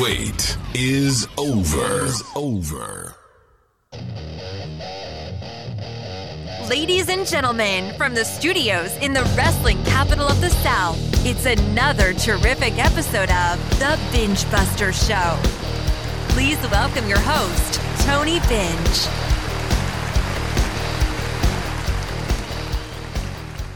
wait is over. over. Ladies and gentlemen, from the studios in the wrestling capital of the South, it's another terrific episode of The Binge Buster Show. Please welcome your host, Tony Binge.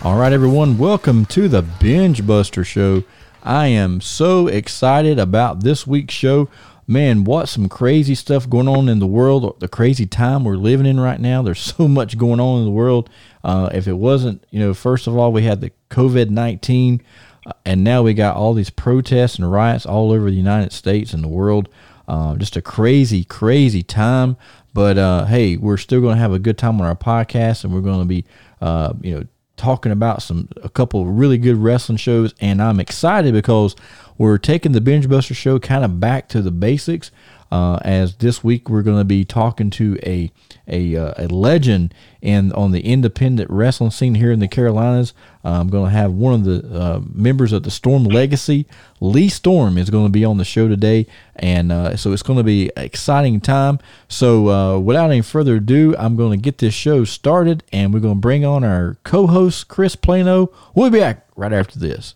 All right, everyone, welcome to the Binge Buster Show. I am so excited about this week's show. Man, what some crazy stuff going on in the world, the crazy time we're living in right now. There's so much going on in the world. Uh, if it wasn't, you know, first of all, we had the COVID 19, uh, and now we got all these protests and riots all over the United States and the world. Uh, just a crazy, crazy time. But uh, hey, we're still going to have a good time on our podcast, and we're going to be, uh, you know, talking about some a couple really good wrestling shows, and I'm excited because we're taking the Binge Buster show kind of back to the basics. Uh, as this week we're going to be talking to a a, uh, a legend in on the independent wrestling scene here in the Carolinas. Uh, I'm going to have one of the uh, members of the Storm Legacy, Lee Storm, is going to be on the show today, and uh, so it's going to be an exciting time. So without any further ado, I'm going to get this show started, and we're going to bring on our co-host Chris Plano. We'll be back right after this.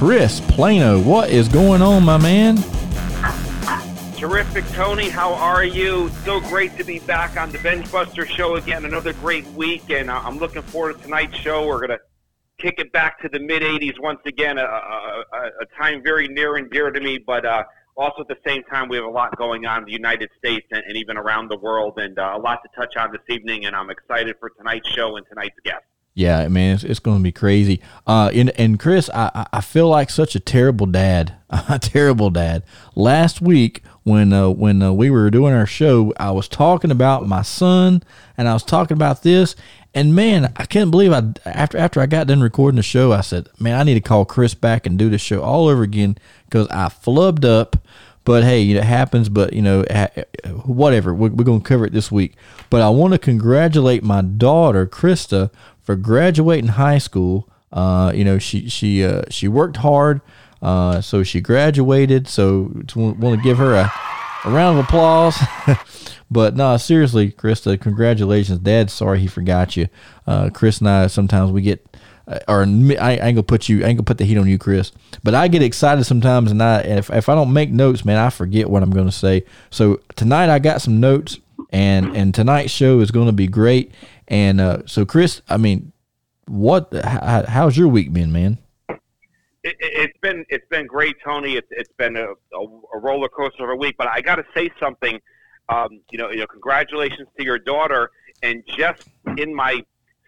Chris Plano, what is going on, my man? Terrific, Tony. How are you? So great to be back on the Benchbuster show again. Another great week, and uh, I'm looking forward to tonight's show. We're going to kick it back to the mid 80s once again, a, a, a, a time very near and dear to me, but uh, also at the same time, we have a lot going on in the United States and, and even around the world, and uh, a lot to touch on this evening. And I'm excited for tonight's show and tonight's guest. Yeah, man, it's, it's going to be crazy. Uh, and, and Chris, I, I- feel like such a terrible dad, a terrible dad. Last week when uh, when uh, we were doing our show, I was talking about my son, and I was talking about this, and man, I can't believe I after after I got done recording the show, I said, man, I need to call Chris back and do the show all over again because I flubbed up. But hey, it happens. But you know, whatever. We're, we're going to cover it this week. But I want to congratulate my daughter Krista for graduating high school. Uh, you know, she she uh, she worked hard, uh, so she graduated. So want to give her a, a round of applause. but no, seriously, Krista, congratulations, Dad. Sorry he forgot you. Uh, Chris and I sometimes we get uh, or I, I ain't gonna put you, I ain't gonna put the heat on you, Chris. But I get excited sometimes, and I if if I don't make notes, man, I forget what I'm gonna say. So tonight I got some notes, and and tonight's show is gonna be great. And uh, so, Chris, I mean, what? How, how's your week been, man? it, it- it's been it's been great, Tony. It's it's been a, a, a roller coaster of a week. But I got to say something. Um, you know, you know, congratulations to your daughter. And just in my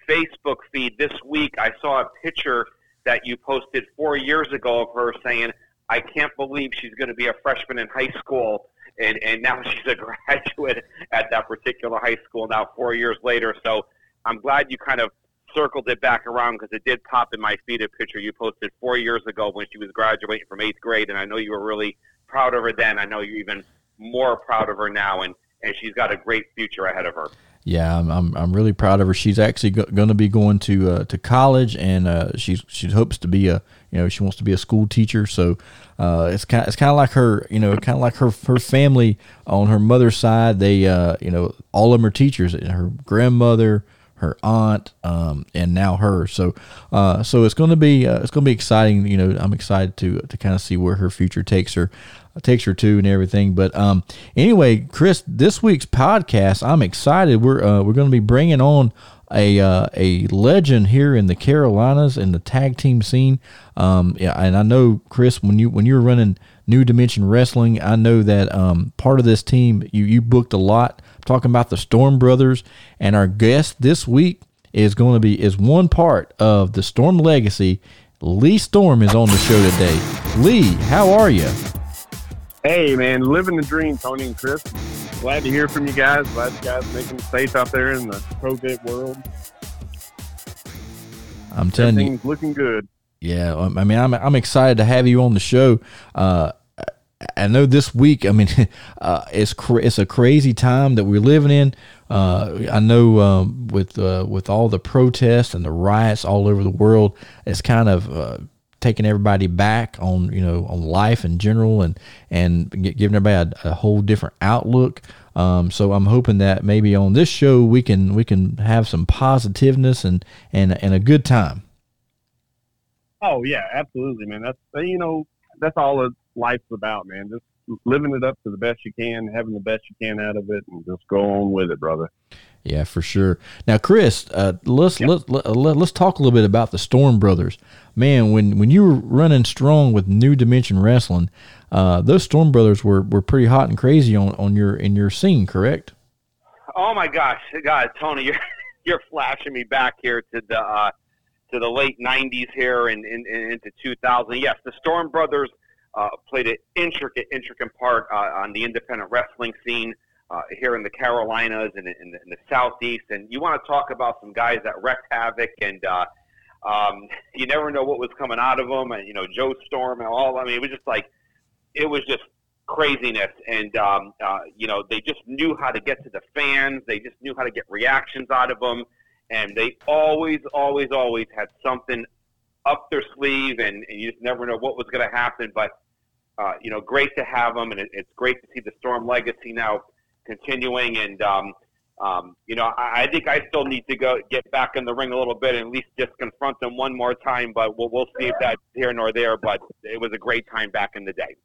Facebook feed this week, I saw a picture that you posted four years ago of her saying, "I can't believe she's going to be a freshman in high school." And, and now she's a graduate at that particular high school now four years later. So I'm glad you kind of circled it back around because it did pop in my feed a picture you posted four years ago when she was graduating from eighth grade, and I know you were really proud of her then. I know you're even more proud of her now, and and she's got a great future ahead of her. Yeah, I'm, I'm, I'm really proud of her. She's actually go, going to be going to uh, to college, and uh, she's she hopes to be a you know she wants to be a school teacher. So uh, it's kind it's kind of like her you know kind of like her her family on her mother's side. They uh, you know all of them are teachers. Her grandmother, her aunt, um, and now her. So uh, so it's going to be uh, it's going to be exciting. You know, I'm excited to to kind of see where her future takes her takes her to and everything. But um, anyway, Chris, this week's podcast, I'm excited. We're uh, we're going to be bringing on a uh, a legend here in the Carolinas in the tag team scene. Um, yeah, and I know Chris, when you when you were running New Dimension Wrestling, I know that um, part of this team you you booked a lot. I'm talking about the Storm Brothers, and our guest this week is going to be is one part of the Storm legacy. Lee Storm is on the show today. Lee, how are you? Hey, man, living the dream, Tony and Chris. Glad to hear from you guys. Glad you guys making it safe out there in the COVID world. I'm telling you, Everything's looking good. Yeah, I mean, I'm I'm excited to have you on the show. Uh, I know this week. I mean, uh, it's cra- it's a crazy time that we're living in. Uh, I know um, with uh, with all the protests and the riots all over the world, it's kind of uh, taking everybody back on you know on life in general and and giving everybody a, a whole different outlook. Um, so I'm hoping that maybe on this show we can we can have some positiveness and and and a good time. Oh yeah, absolutely, man. That's you know that's all life's about, man. Just living it up to the best you can, having the best you can out of it, and just go on with it, brother. Yeah, for sure. Now, Chris, uh, let's let, let, let, us talk a little bit about the Storm Brothers. Man, when when you were running strong with New Dimension Wrestling, uh, those Storm Brothers were, were pretty hot and crazy on, on your in your scene, correct? Oh my gosh, God, Tony, you're you're flashing me back here to the uh, to the late '90s here and, and, and into 2000. Yes, the Storm Brothers uh, played an intricate, intricate part uh, on the independent wrestling scene uh, here in the Carolinas and in, the, in the Southeast. And you want to talk about some guys that wrecked havoc, and uh, um, you never know what was coming out of them. And you know, Joe Storm and all. I mean, it was just like it was just craziness and um, uh, you know they just knew how to get to the fans they just knew how to get reactions out of them and they always always always had something up their sleeve and, and you just never know what was going to happen but uh, you know great to have them and it, it's great to see the storm legacy now continuing and um, um, you know I, I think I still need to go get back in the ring a little bit and at least just confront them one more time but we'll, we'll see if that's here nor there but it was a great time back in the day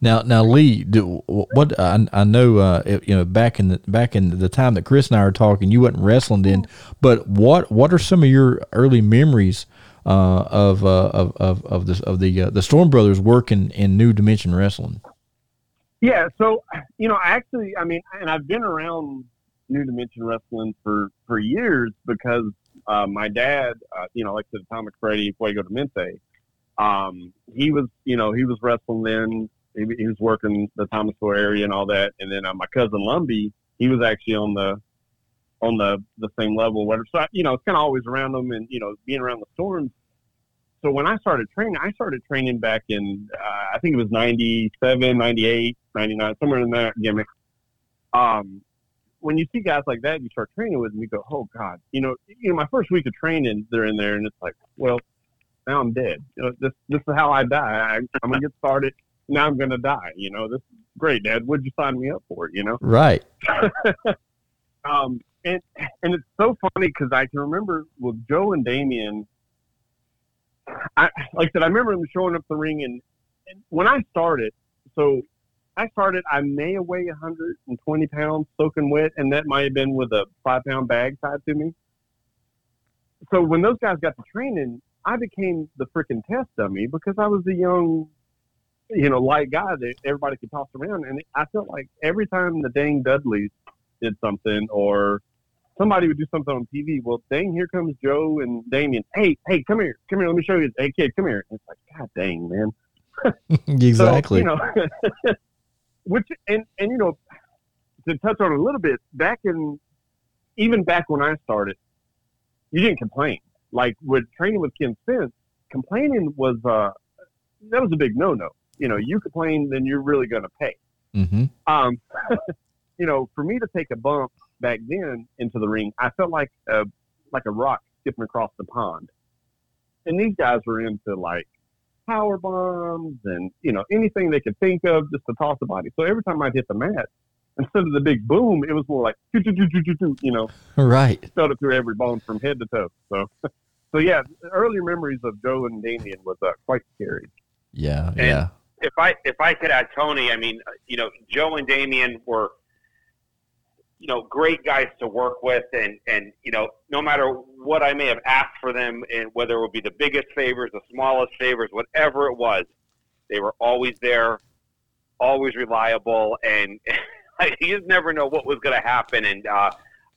Now, now, Lee, do, what I, I know, uh, you know, back in the back in the time that Chris and I were talking, you wasn't wrestling then. But what what are some of your early memories uh, of, uh, of of of the of the uh, the Storm Brothers working in New Dimension Wrestling? Yeah, so you know, I actually, I mean, and I've been around New Dimension Wrestling for for years because uh, my dad, uh, you know, like the Atomic Freddy Fuego de Mente, um, he was, you know, he was wrestling then. He, he was working the Thomasville area and all that, and then uh, my cousin Lumbee, he was actually on the on the the same level, whatever. So I, you know, it's kind of always around them, and you know, being around the storms. So when I started training, I started training back in, uh, I think it was 97, 98, 99, somewhere in that gimmick. Um, when you see guys like that, you start training with them, you go, oh God, you know, you know, my first week of training, they're in there and it's like, well, now I'm dead. You know, this, this is how I die. I, I'm going to get started. Now I'm going to die. You know, this is great, Dad. What'd you sign me up for? You know? Right. Um, and and it's so funny because I can remember with Joe and Damien. I like I said, I remember him showing up the ring, and, and when I started, so I started, I may have weighed 120 pounds soaking wet, and that might have been with a five pound bag tied to me. So when those guys got to training, I became the freaking test dummy because I was the young, you know, light guy that everybody could toss around, and I felt like every time the dang Dudleys did something or somebody would do something on TV. Well, dang, here comes Joe and Damien. Hey, hey, come here, come here. Let me show you. Hey, kid, come here. And it's like, God dang, man. exactly. So, you know, which and and you know, to touch on a little bit, back in even back when I started, you didn't complain. Like with training with Ken Spence, complaining was uh that was a big no no. You know, you complain, then you're really going to pay. hmm Um, you know, for me to take a bump back then into the ring, I felt like a like a rock skipping across the pond. And these guys were into like power bombs and you know anything they could think of just to toss the body. So every time I'd hit the mat, instead of the big boom, it was more like you know, Right. felt it through every bone from head to toe. So, so yeah, earlier memories of Joe and Damien was uh, quite scary. Yeah. Yeah. if I if I could add Tony, I mean, you know, Joe and Damien were, you know, great guys to work with, and and you know, no matter what I may have asked for them, and whether it would be the biggest favors, the smallest favors, whatever it was, they were always there, always reliable, and you just never know what was going to happen, and. uh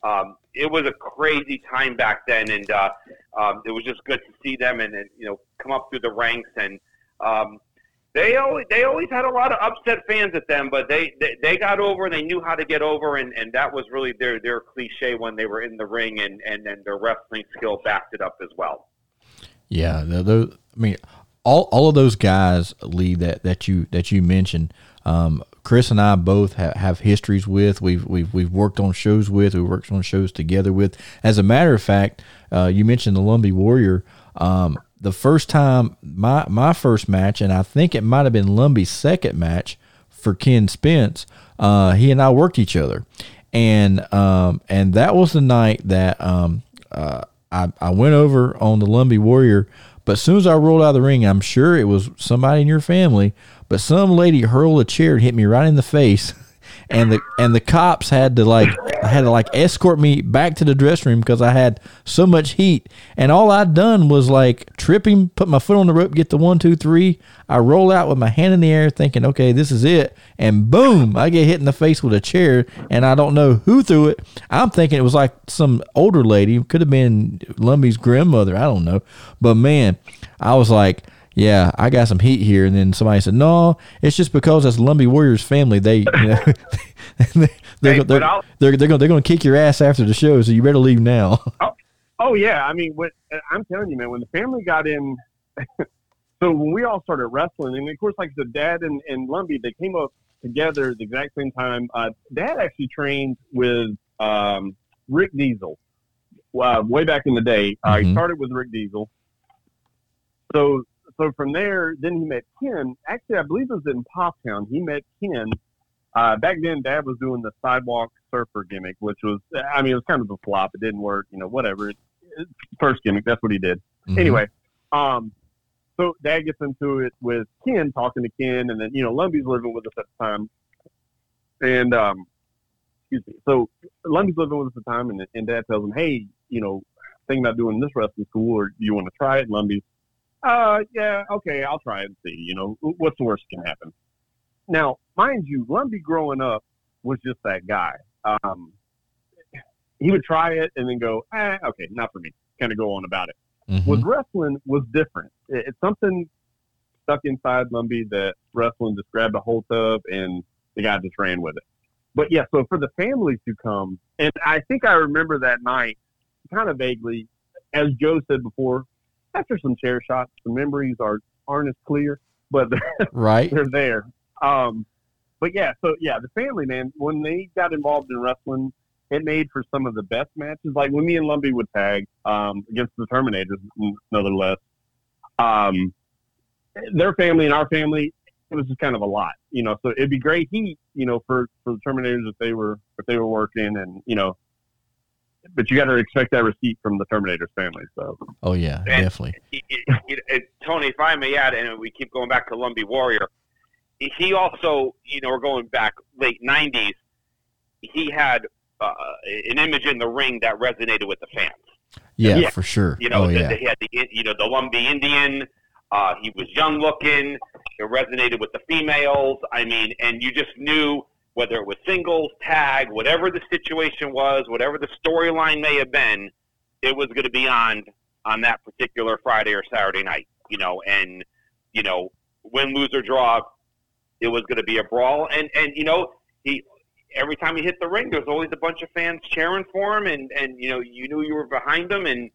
um, it was a crazy time back then, and uh, um, it was just good to see them and, and you know come up through the ranks and um, they always they always had a lot of upset fans at them, but they, they they got over and they knew how to get over, and, and that was really their their cliche when they were in the ring, and and then their wrestling skill backed it up as well. Yeah, tho- those, I mean, all all of those guys, Lee, that that you that you mentioned. Um, Chris and I both ha- have histories with. We've we've we've worked on shows with. We've worked on shows together with. As a matter of fact, uh, you mentioned the Lumbee Warrior. Um, the first time my my first match, and I think it might have been Lumbee's second match for Ken Spence. Uh, he and I worked each other, and um, and that was the night that um, uh, I I went over on the Lumby Warrior. But as soon as I rolled out of the ring, I'm sure it was somebody in your family, but some lady hurled a chair and hit me right in the face. And the and the cops had to like had to like escort me back to the dressing room because I had so much heat. And all I'd done was like tripping, put my foot on the rope, get the one, two, three. I roll out with my hand in the air, thinking, okay, this is it. And boom, I get hit in the face with a chair, and I don't know who threw it. I'm thinking it was like some older lady, could have been Lumbee's grandmother. I don't know, but man, I was like yeah, I got some heat here. And then somebody said, no, it's just because that's Lumbee Warriors family. They, you know, they're, Hey, they're, I'll- they're, they're, going they're going to kick your ass after the show. So you better leave now. Oh oh yeah, I mean, what, I'm telling you, man. When the family got in, so when we all started wrestling, and of course, like the dad and, and Lumbee, they came up together at the exact same time. Uh, dad actually trained with um, Rick Diesel uh, way back in the day. Uh, He Mhm. started with Rick Diesel. So so from there, then he met Ken. Actually, I believe it was in Pop Town. He met Ken. Uh, back then, Dad was doing the sidewalk surfer gimmick, which was, I mean, it was kind of a flop. It didn't work, you know, whatever. It, it's first gimmick. That's what he did. Mhm. Anyway, um, so Dad gets into it with Ken, talking to Ken, and then you know Lumbee's living with us at the time, and um, excuse me. So Lumbee's living with us at the time, and, and Dad tells him, "Hey, you know, thinking about doing this wrestling school, or do you want to try it?" And Lumbee's, "Uh, yeah, okay, I'll try and see. You know, what's the worst that can happen?" Now, mind you, Lumbee growing up was just that guy. Um, he would try it and then go, eh, okay, not for me. Kind of go on about it Mhm. with wrestling was different. It, it's something stuck inside Lumbee that wrestling just grabbed a hold of, and the guy just ran with it. But yeah, so for the families to come, and I think I remember that night, kind of vaguely, as Joe said before, after some chair shots, the memories are aren't as clear, but Right. they're there. Um, but yeah, so yeah, the family man, when they got involved in wrestling, it made for some of the best matches. Like when me and Lumbee would tag um, against the Terminators, nonetheless. Um, their family and our family, it was just kind of a lot, you know. So it'd be great heat, you know, for for the Terminators if they were if they were working, and you know. But you got to expect that receipt from the Terminators family. So Oh yeah, And- definitely. it- Tony, if I may add, and we keep going back to Lumbee Warrior, he also, you know, we're going back late '90s. He had uh, an image in the ring that resonated with the fans. Yeah, Yeah. for sure. You know, oh the, yeah. he had the, you know, the Lumbee Indian. Uh, he was young looking. It resonated with the females. I mean, and you just knew whether it was singles, tag, whatever the situation was, whatever the storyline may have been, it was going to be on on that particular Friday or Saturday night. You know, and you know, win, lose or draw, it was going to be a brawl. And and you know, he every time he hit the ring, there was always a bunch of fans cheering for him, and and you know, you knew you were behind him, and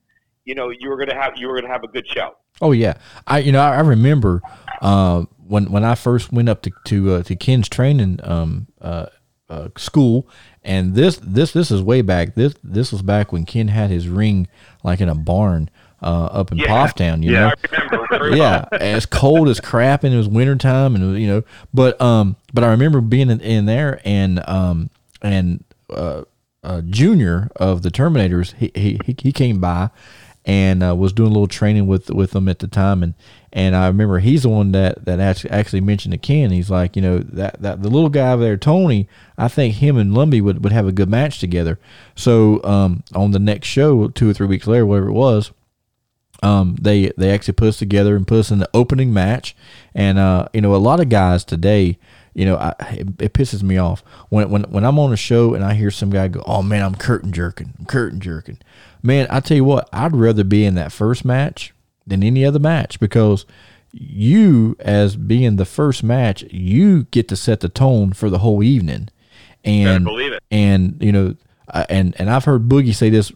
you know, you were going to have you were to have a good show. Oh yeah, I you know I, I remember uh, when when I first went up to to uh, to Ken's training um, uh, uh, school, and this this this is way back. This this was back when Ken had his ring like in a barn uh, up in Yeah. Pfafftown. You know, I remember. yeah, it's cold as crap, and it was wintertime, and was, you know, but um, but I remember being in, in there, and um, and uh, uh, Junior of the Terminators, he he- he came by, and uh, was doing a little training with with them at the time, and and I remember he's the one that that actually mentioned to Ken, he's like, you know, that that the little guy over there, Tony, I think him and Lumbee would would have a good match together. So um, on the next show, two or three weeks later, whatever it was um, they they actually put us together and put us in the opening match. And uh, you know, a lot of guys today, you know, I, it, it pisses me off when when when I'm on a show and I hear some guy go, "Oh man, I'm curtain jerking, I'm curtain jerking." Man, I tell you what, I'd rather be in that first match than any other match because you, as being the first match, you get to set the tone for the whole evening. And believe it. and you know and and I've heard Boogie say this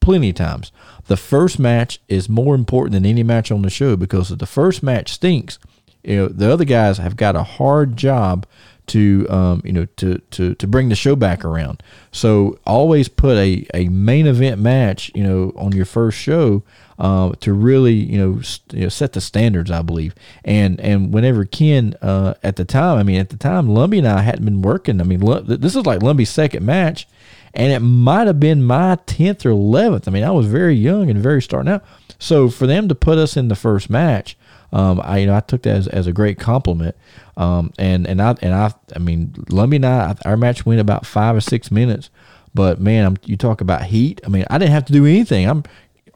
plenty of times. The first match is more important than any match on the show because if the first match stinks, you know the other guys have got a hard job to um, you know to, to to bring the show back around. So always put a, a main event match you know on your first show uh, to really you know, st- you know, set the standards. I believe. And and whenever Ken uh, at the time, I mean at the time Lumbee and I hadn't been working. I mean this is like Lumbee's second match, and it might have been my tenth or eleventh. I mean I was very young and very starting out. So for them to put us in the first match. Um, I you know I took that as, as a great compliment. Um, and and I and I I mean Lumbee and I our match went about five or six minutes. But man, I'm, you talk about heat. I mean, I didn't have to do anything. I'm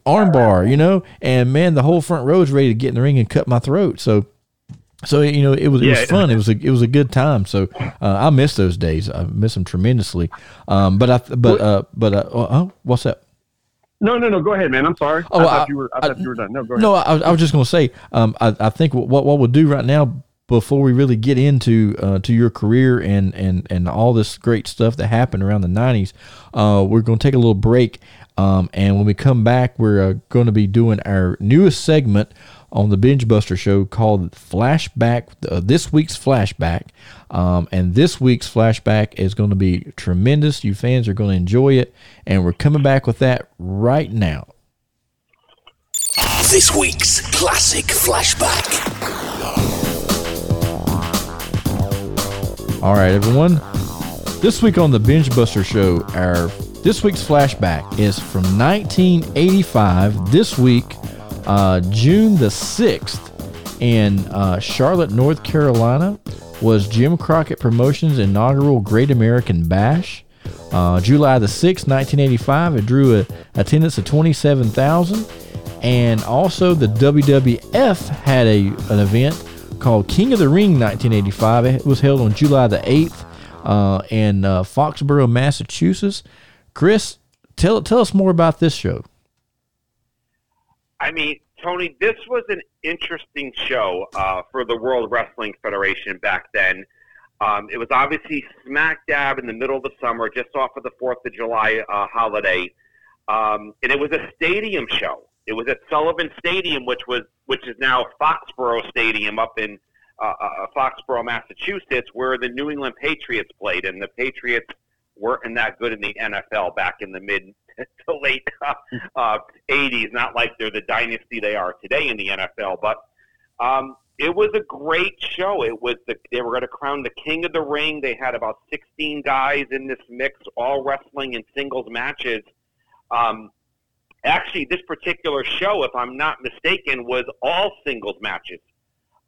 armbar, you know, and man, the whole front row is ready to get in the ring and cut my throat. So, so you know, it was it was fun. It was a it was a good time. So uh, I miss those days. I miss them tremendously. Um, but I but uh, but uh, oh, what's that? No, no, no. Go ahead, man. I'm sorry. Oh, I thought I, you were. I thought you were done. No, go ahead. No, I, I was just going to say. Um, I, I think what what we'll do right now before we really get into uh, to your career and and and all this great stuff that happened around the 90s, uh, we're going to take a little break. Um, and when we come back, we're uh, going to be doing our newest segment on the Binge Buster show called Flashback. Uh, this week's Flashback. Um, and this week's Flashback is going to be tremendous. You fans are going to enjoy it. And we're coming back with that right now. This week's Classic Flashback. All right, everyone. This week on the Binge Buster Show, our this week's flashback is from 1985. This week, uh, June the 6th, in uh, Charlotte, North Carolina, was Jim Crockett Promotions' inaugural Great American Bash. Uh, July the 6th, 1985, it drew a attendance of 27,000. And also, the WWF had a an event called King of the Ring 1985. It was held on July the 8th uh, in uh, Foxborough, Massachusetts. Chris, tell tell us more about this show. I mean, Tony, this was an interesting show uh, for the World Wrestling Federation back then. Um, it was obviously smack dab in the middle of the summer, just off of the Fourth of July uh, holiday, um, and it was a stadium show. It was at Sullivan Stadium, which was which is now Foxborough Stadium up in uh, uh, Foxborough, Massachusetts, where the New England Patriots played, and the Patriots weren't that good in the NFL back in the mid to late uh, 80s. Not like they're the dynasty they are today in the NFL, but um, it was a great show. It was the they were going to crown the king of the ring. They had about 16 guys in this mix, all wrestling in singles matches. Um, actually, this particular show, if I'm not mistaken, was all singles matches,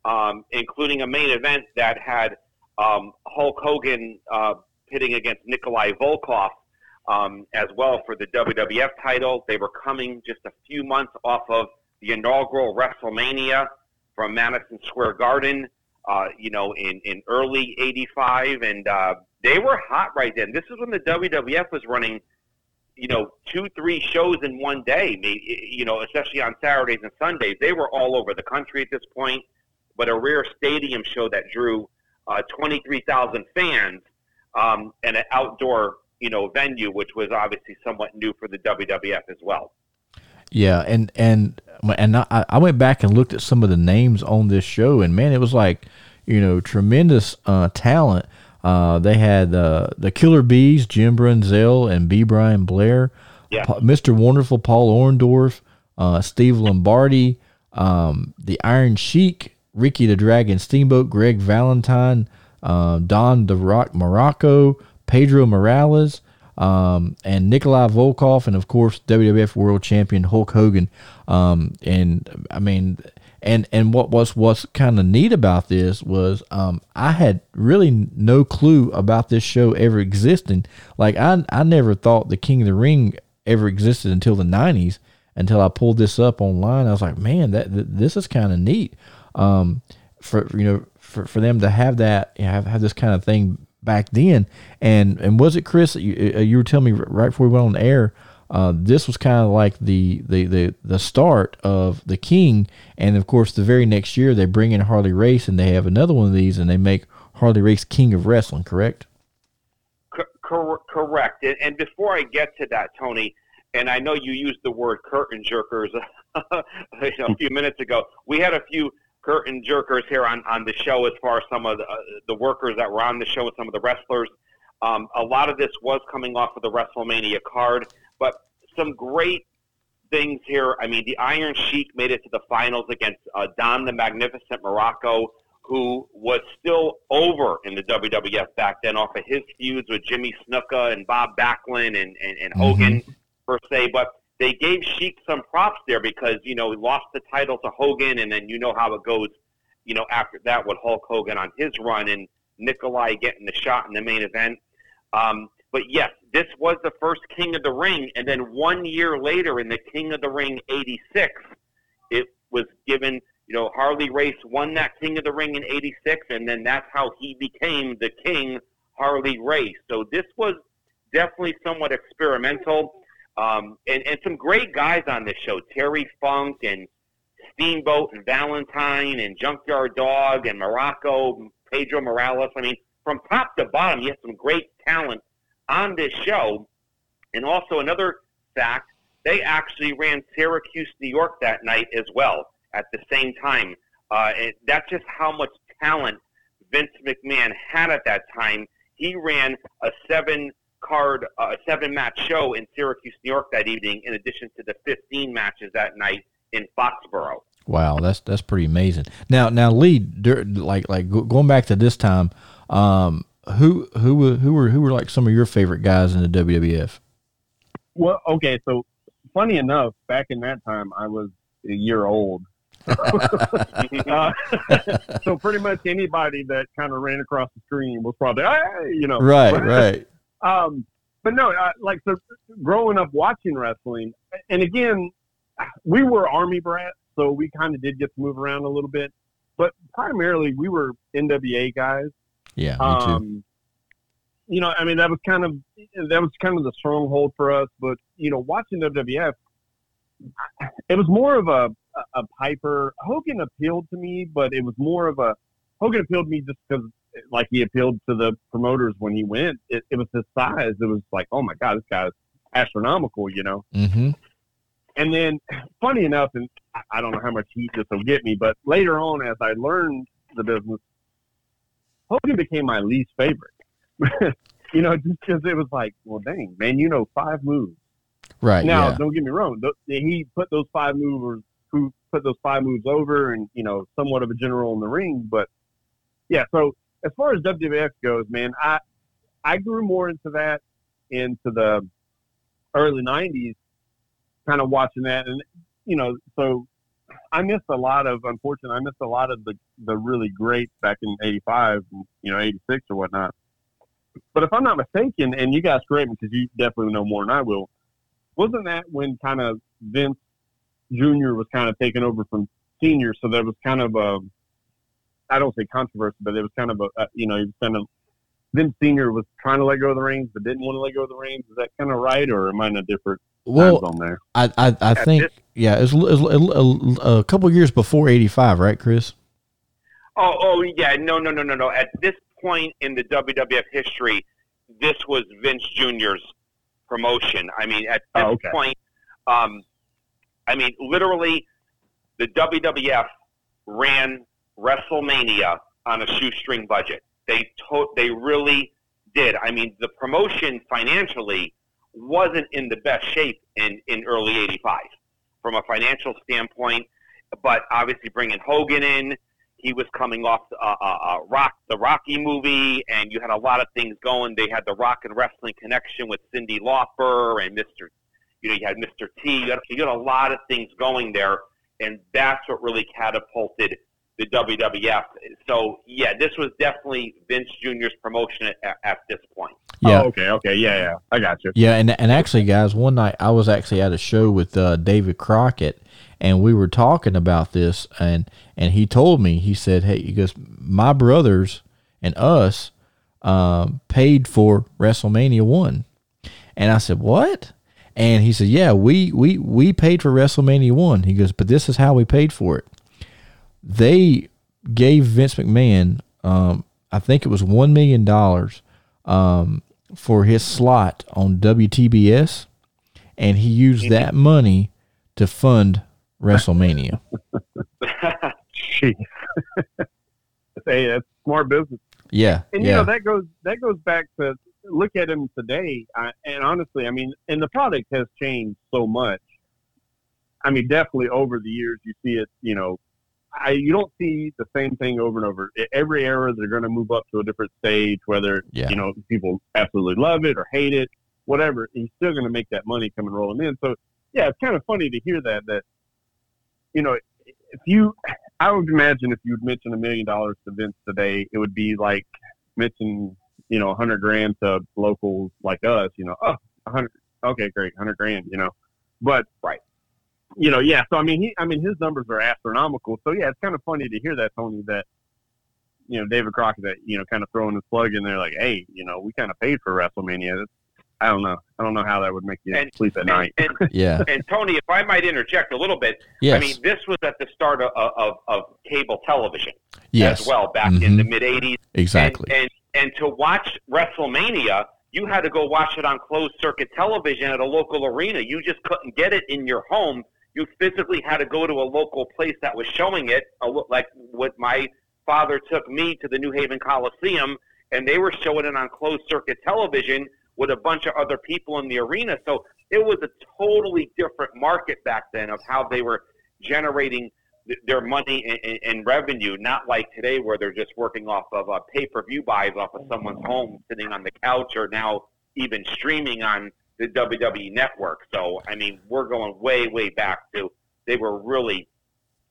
um, including a main event that had um, Hulk Hogan uh, pitting against Nikolai Volkov um, as well for the WWF title. They were coming just a few months off of the inaugural WrestleMania from Madison Square Garden, uh, you know, in, in early 85. And uh, they were hot right then. This is when the WWF was running – you know, two, three shows in one day, you know, especially on Saturdays and Sundays. They were all over the country at this point, but a rare stadium show that drew uh, 23,000 fans um, and an outdoor, you know, venue, which was obviously somewhat new for the WWF as well. Yeah, and and and I, I went back and looked at some of the names on this show, and man, it was like, you know, tremendous uh, talent uh, they had uh, the Killer Bees, Jim Brunzell and B. Brian Blair, yeah. Mr. Wonderful Paul Orndorff, uh, Steve Lombardi, um, the Iron Sheik, Ricky the Dragon Steamboat, Greg Valentine, uh, Don the Rock Muraco, Pedro Morales, um, and Nikolai Volkov, and of course WWF World Champion Hulk Hogan. Um, and I mean, and and what was what's kind of neat about this was um, I had really no clue about this show ever existing. Like I I never thought the King of the Ring ever existed until the '90s. Until I pulled this up online, I was like, man, that, that this is kind of neat. Um, for you know, for, for them to have that, you know, have have this kind of thing back then. And and was it Chris? You, uh, you were telling me right before we went on air uh, this was kind of like the, the, the, the start of the King, and of course, the very next year they bring in Harley Race, and they have another one of these, and they make Harley Race King of Wrestling. Correct? Cor- correct. And, and before I get to that, Tony, and I know you used the word curtain jerkers you know, a few minutes ago. We had a few curtain jerkers here on, on the show as far as some of the, uh, the workers that were on the show and some of the wrestlers. Um, a lot of this was coming off of the WrestleMania card, but some great things here. I mean, the Iron Sheik made it to the finals against uh, Don the Magnificent Muraco, who was still over in the WWF back then off of his feuds with Jimmy Snuka and Bob Backlund and, and, and Hogan, per se. But they gave Sheik some props there because, you know, he lost the title to Hogan, and then you know how it goes, you know, after that with Hulk Hogan on his run and Nikolai getting the shot in the main event. Um, but yes, this was the first King of the Ring, and then one year later, in the King of the Ring '86, it was given. You know, Harley Race won that King of the Ring in '86, and then that's how he became the King, Harley Race. So this was definitely somewhat experimental, um, and and some great guys on this show: Terry Funk and Steamboat and Valentine and Junkyard Dog and Muraco, Pedro Morales. I mean, from top to bottom, you have some great talent on this show. And also another fact, they actually ran Syracuse, New York that night as well at the same time. Uh, that's just how much talent Vince McMahon had at that time. He ran a seven card, uh, seven match show in Syracuse, New York that evening, in addition to the 15 matches that night in Foxborough. Wow, that's that's pretty amazing. Now, now, Lee, like like going back to this time, um, who who were who were who were like some of your favorite guys in the WWF? Well, okay, so funny enough, back in that time, I was a year old. uh, so pretty much anybody that kind of ran across the screen was probably, hey, you know, Right, right. Um, but no, uh, like so, growing up watching wrestling, and again, we were army brats, so we kind of did get to move around a little bit. But primarily, we were NWA guys. Yeah. Um, you know, I mean, that was kind of that was kind of the stronghold for us. But you know, watching WWF, it was more of a a Piper. Hogan appealed to me, but it was more of a Hogan appealed to me just because, like, he appealed to the promoters when he went. It, it was his size. It was like, oh my god, this guy's astronomical, you know. Mm-hmm. And then, funny enough, and I- don't know how much heat this will get me, but later on, as I learned the business, Hogan became my least favorite. you know, just because it was like, well, dang, man, you know five moves. Right. Now, yeah. don't get me wrong. th- He put those five movers, who put those five moves over, and you know, somewhat of a general in the ring. But yeah, so as far as WWF goes, man, I I grew more into that into the early '90s, kind of watching that, and you know, so I missed a lot of. Unfortunately, I missed a lot of the the really great back in '85, you know, '86 or whatnot. But if I'm not mistaken, and you guys correct me because you definitely know more than I will, wasn't that when kind of Vince Jr. was kind of taken over from Senior? So there was kind of a, I don't say controversy, but it was kind of a, a you know, he was kind of Vince Senior was trying to let go of the reins, but didn't want to let go of the reins. Is that kind of right, or am I in a different Well, time zone there? I I, I think this- yeah, it was, it was a, a couple years before '85, right, Chris? Oh, oh yeah, no, no, no, no, no. At this point in the WWF history, this was Vince Jr.'s promotion. I mean, at this Oh, okay. point, um, I mean, literally, the WWF ran WrestleMania on a shoestring budget. They to- they really did. I mean, the promotion financially wasn't in the best shape in in early '85 from a financial standpoint. But obviously, bringing Hogan in, he was coming off uh, uh, uh, Rock, the Rocky movie, and you had a lot of things going. They had the Rock and Wrestling connection with Cyndi Lauper and Mr. You know, you had Mr. T. You had, you had a lot of things going there, and that's what really catapulted the WWF. So, yeah, this was definitely Vince Jr.'s promotion at, at this point. Yeah. Oh, okay, okay, yeah, yeah, I got you. Yeah, and and actually, guys, one night I was actually at a show with uh, David Crockett, and we were talking about this, and and he told me he said, "Hey, he goes, my brothers and us um, paid for WrestleMania one," and I said, "What?" And he said, "Yeah, we we we paid for WrestleMania one." He goes, "But this is how we paid for it. They gave Vince McMahon, um, I think it was one million dollars." um, for his slot on WTBS, and he used that money to fund WrestleMania. Jeez. hey, that's smart business. Yeah, And you know that goes that goes back to look at him today. I, and honestly, I mean, and the product has changed so much. I mean, definitely over the years, you see it. You know, I you don't see the same thing over and over. Every era, they're going to move up to a different stage. Whether Yeah. you know people absolutely love it or hate it, whatever, he's still going to make that money coming rolling in. So yeah, it's kind of funny to hear that. That you know, if you, I would imagine if you would mention a million dollars to Vince today, it would be like mention you know a hundred grand to locals like us. You know, oh, a hundred, okay, great, hundred grand. You know, but Right. You know, yeah. So I mean, he, I mean, his numbers are astronomical. So yeah, it's kind of funny to hear that Tony that you know David Crockett that you know kind of throwing his plug in there like, hey, you know, we kind of paid for WrestleMania. That's, I don't know. I don't know how that would make you And- sleep at night. And, and, yeah, and Tony, if I might interject a little bit, yes, I mean, this was at the start of, of, of cable television yes, as well, back in mm-hmm. the mid '80s. exactly. And, and and to watch WrestleMania, you had to go watch it on closed circuit television at a local arena. You just couldn't get it in your home. You physically had to go to a local place that was showing it, like what my father took me to the New Haven Coliseum, and they were showing it on closed circuit television with a bunch of other people in the arena. So it was a totally different market back then of how they were generating th- their money and, and, revenue, not like today where they're just working off of uh, pay-per-view buys off of someone's home, sitting on the couch, or now even streaming on the WWE network. So, I mean, we're going way, way back to they were really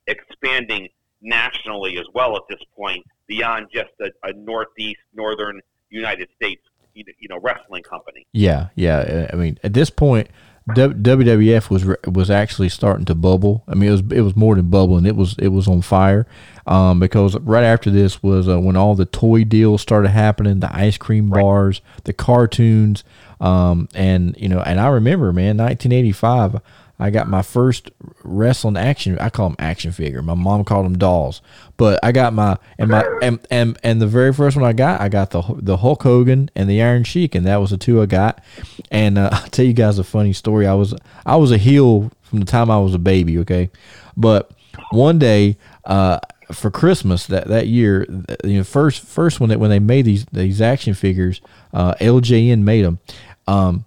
expanding nationally as well at this point, beyond just a, a northeast, northern United States, you know, wrestling company. Yeah, yeah. I mean, at this point, WWF was was actually starting to bubble. I mean, it was it was more than bubbling. It was it was on fire. Um, because right after this was uh, when all the toy deals started happening, the ice cream bars, the cartoons, um, and you know, and I remember, man, 1985. I got my first wrestling action. I call them action figure. My mom called them dolls, but I got my and my and and, and the very first one I got, I got the the Hulk Hogan and the Iron Sheik, and that was the two I got. And uh, I'll tell you guys a funny story. I was I was a heel from the time I was a baby. Okay, but one day. Uh, for Christmas that, that year, you know, first first when they when they made these these action figures, uh, LJN made them. Um,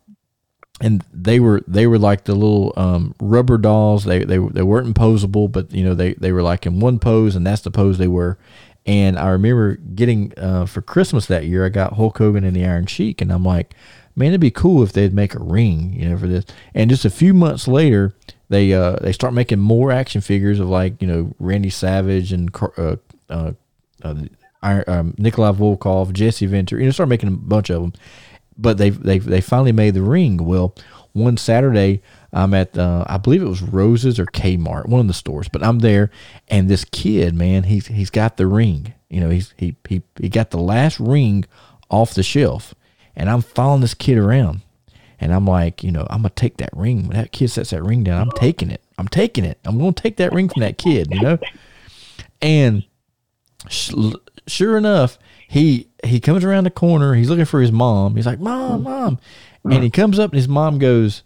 and they were they were like the little um, rubber dolls. They they they weren't posable, but you know they they were like in one pose, and that's the pose they were. And I remember getting uh, for Christmas that year, I got Hulk Hogan and the Iron Sheik, and I'm like, man, it'd be cool if they'd make a ring, you know, for this. And just a few months later, they uh, they start making more action figures of like you know Randy Savage and uh, uh, uh, Iron, um, Nikolai Volkov, Jesse Ventura. You know, start making a bunch of them but they they they finally made the ring. Well, one Saturday I'm at uh, I believe it was Roses or Kmart, one of the stores, but I'm there, and this kid, man, he's he's got the ring. You know, he's he he he got the last ring off the shelf, and I'm following this kid around, and I'm like, you know, I'm gonna take that ring. When that kid sets that ring down, I'm taking it. I'm taking it. I'm gonna take that ring from that kid. You know, and sure enough, he he comes around the corner. He's looking for his mom. He's like, "Mom, mm-hmm. mom," mm-hmm. and he comes up and his mom goes,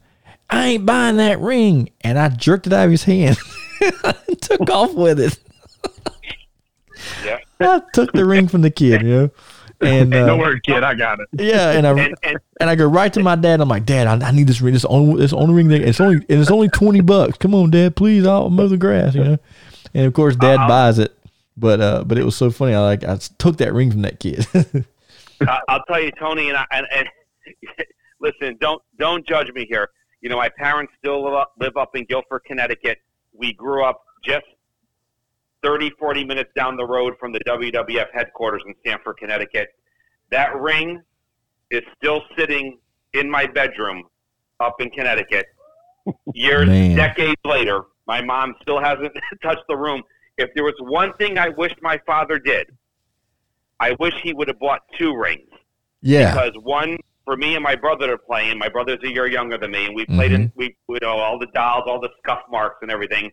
"I ain't buying that ring." And I jerked it out of his hand, and took off with it. Yeah. I took the ring from the kid, you know, and uh, no worries, kid. I got it. yeah, and I And, and and I go right to my dad. I'm like, Dad, I, I need this ring. This only this only ring. That, it's only and it's only twenty bucks. Come on, Dad, please. I'll mow the grass, you know. And of course, Dad uh-huh. buys it. But uh, but it was so funny. I like I took that ring from that kid. I- I'll tell you, Tony, and, I, and, and listen, don't don't judge me here. You know, my parents still live up, live up in Guilford, Connecticut. We grew up just 30, 40 minutes down the road from the WWF headquarters in Stamford, Connecticut. That ring is still sitting in my bedroom up in Connecticut. Years, Man. decades later, my mom still hasn't touched the room. If there was one thing I wished my father did, I wish he would have bought two rings yeah, because one for me and my brother to play, playing. My brother's a year younger than me, and we played in we you know all the dolls, all the scuff marks, and everything.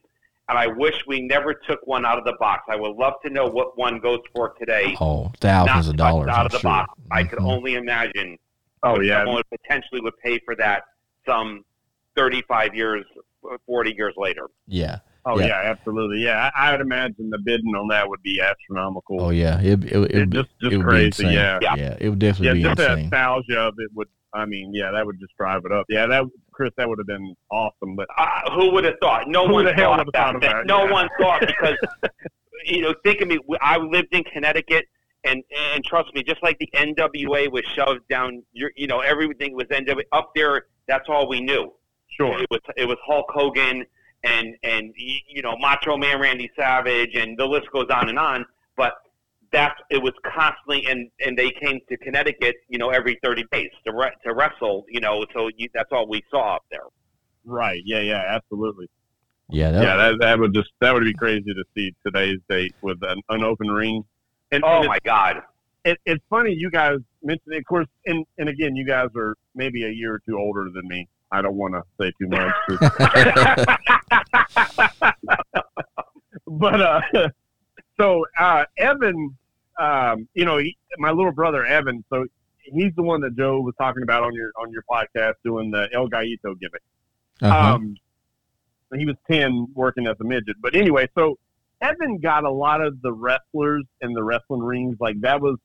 And I wish we never took one out of the box. I would love to know what one goes for today. oh, thousands of touched dollars out I'm of the sure. box. I could Mhm. only imagine Oh yeah, someone potentially would pay for that some 35 years, 40 years later. Yeah. Oh yeah. yeah, absolutely. Yeah, I, I would imagine the bidding on that would be astronomical. Oh yeah. It it, it, Yeah, would be- just- just it would crazy, Be insane. yeah. Yeah. Yeah. It would definitely yeah, be just the insane. nostalgia of it would. I mean, yeah, that would just drive it up. Yeah, that Chris, that would have been awesome. But Uh, who would have thought? No Who one the hell thought would've that. about it? No Yeah. one thought because you know, think of me. I lived in Connecticut, and and trust me, just like the NWA was shoved down, your, you know, everything was NWA up there. That's all we knew. sure, It was it was Hulk Hogan and and you know Macho Man Randy Savage, and the list goes on and on. But that's it was constantly, and and they came to Connecticut, you know, every thirty days to re- to wrestle, you know. So you, that's all we saw up there. right? Yeah, yeah, absolutely. Yeah. That, yeah, that that would just that would be crazy to see today's date with an, an open ring. And, Oh and my God! it, it's funny you guys mentioned it. Of course, and and again, you guys are maybe a year or two older than me. I don't want to say too much. but uh, so uh, Evan, um, you know, he, my little brother Evan. So he's the one that Joe was talking about on your on your podcast doing the El Gallito gimmick. uh-huh. Um, he was 10 working as a midget. But anyway, so Evan got a lot of the wrestlers in the wrestling rings. Like that was,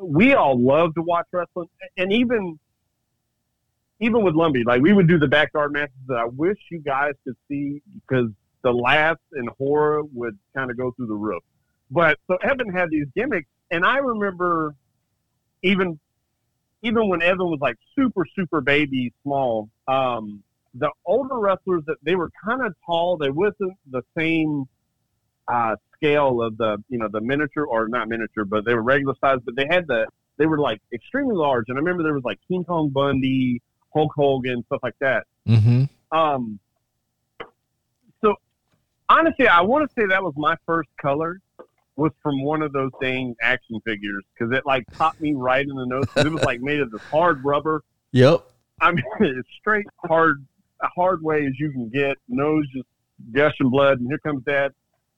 we all love to watch wrestling. And even, even with Lumbee, like we would do the backyard matches that I wish you guys could see because the laughs and horror would kind of go through the roof. But so Evan had these gimmicks, and I remember even even when Evan was like super super baby small, um, the older wrestlers that they were kind of tall. They wasn't the same uh, scale of the you know the miniature or not miniature, but they were regular size. But they had the they were like extremely large. And I remember there was like King Kong Bundy, Hulk Hogan, stuff like that. mm-hmm. Um, so honestly, I want to say that was my first color was from one of those dang action figures because it like popped me right in the nose. It was like made of this hard rubber. Yep. I mean, it's straight hard, hard way as you can get. Nose just gushing blood, and here comes Dad.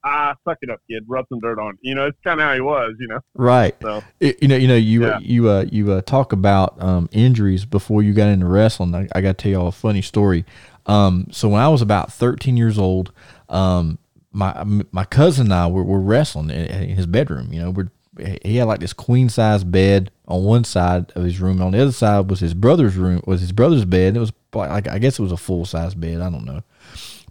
Ah, suck it up, kid. Rub some dirt on. it. You know, it's kind of how he was. You know, Right. so It- you know, you know, you Yeah. you uh, you uh, talk about um, injuries before you got into wrestling. I, I got to tell y'all a funny story. Um, so when I was about 13 years old, um, my my cousin and I were, were wrestling in, in his bedroom. You know, we're he had like this queen size bed on one side of his room. and On the other side was his brother's room. Was his brother's bed. It was like I guess it was a full size bed. I don't know.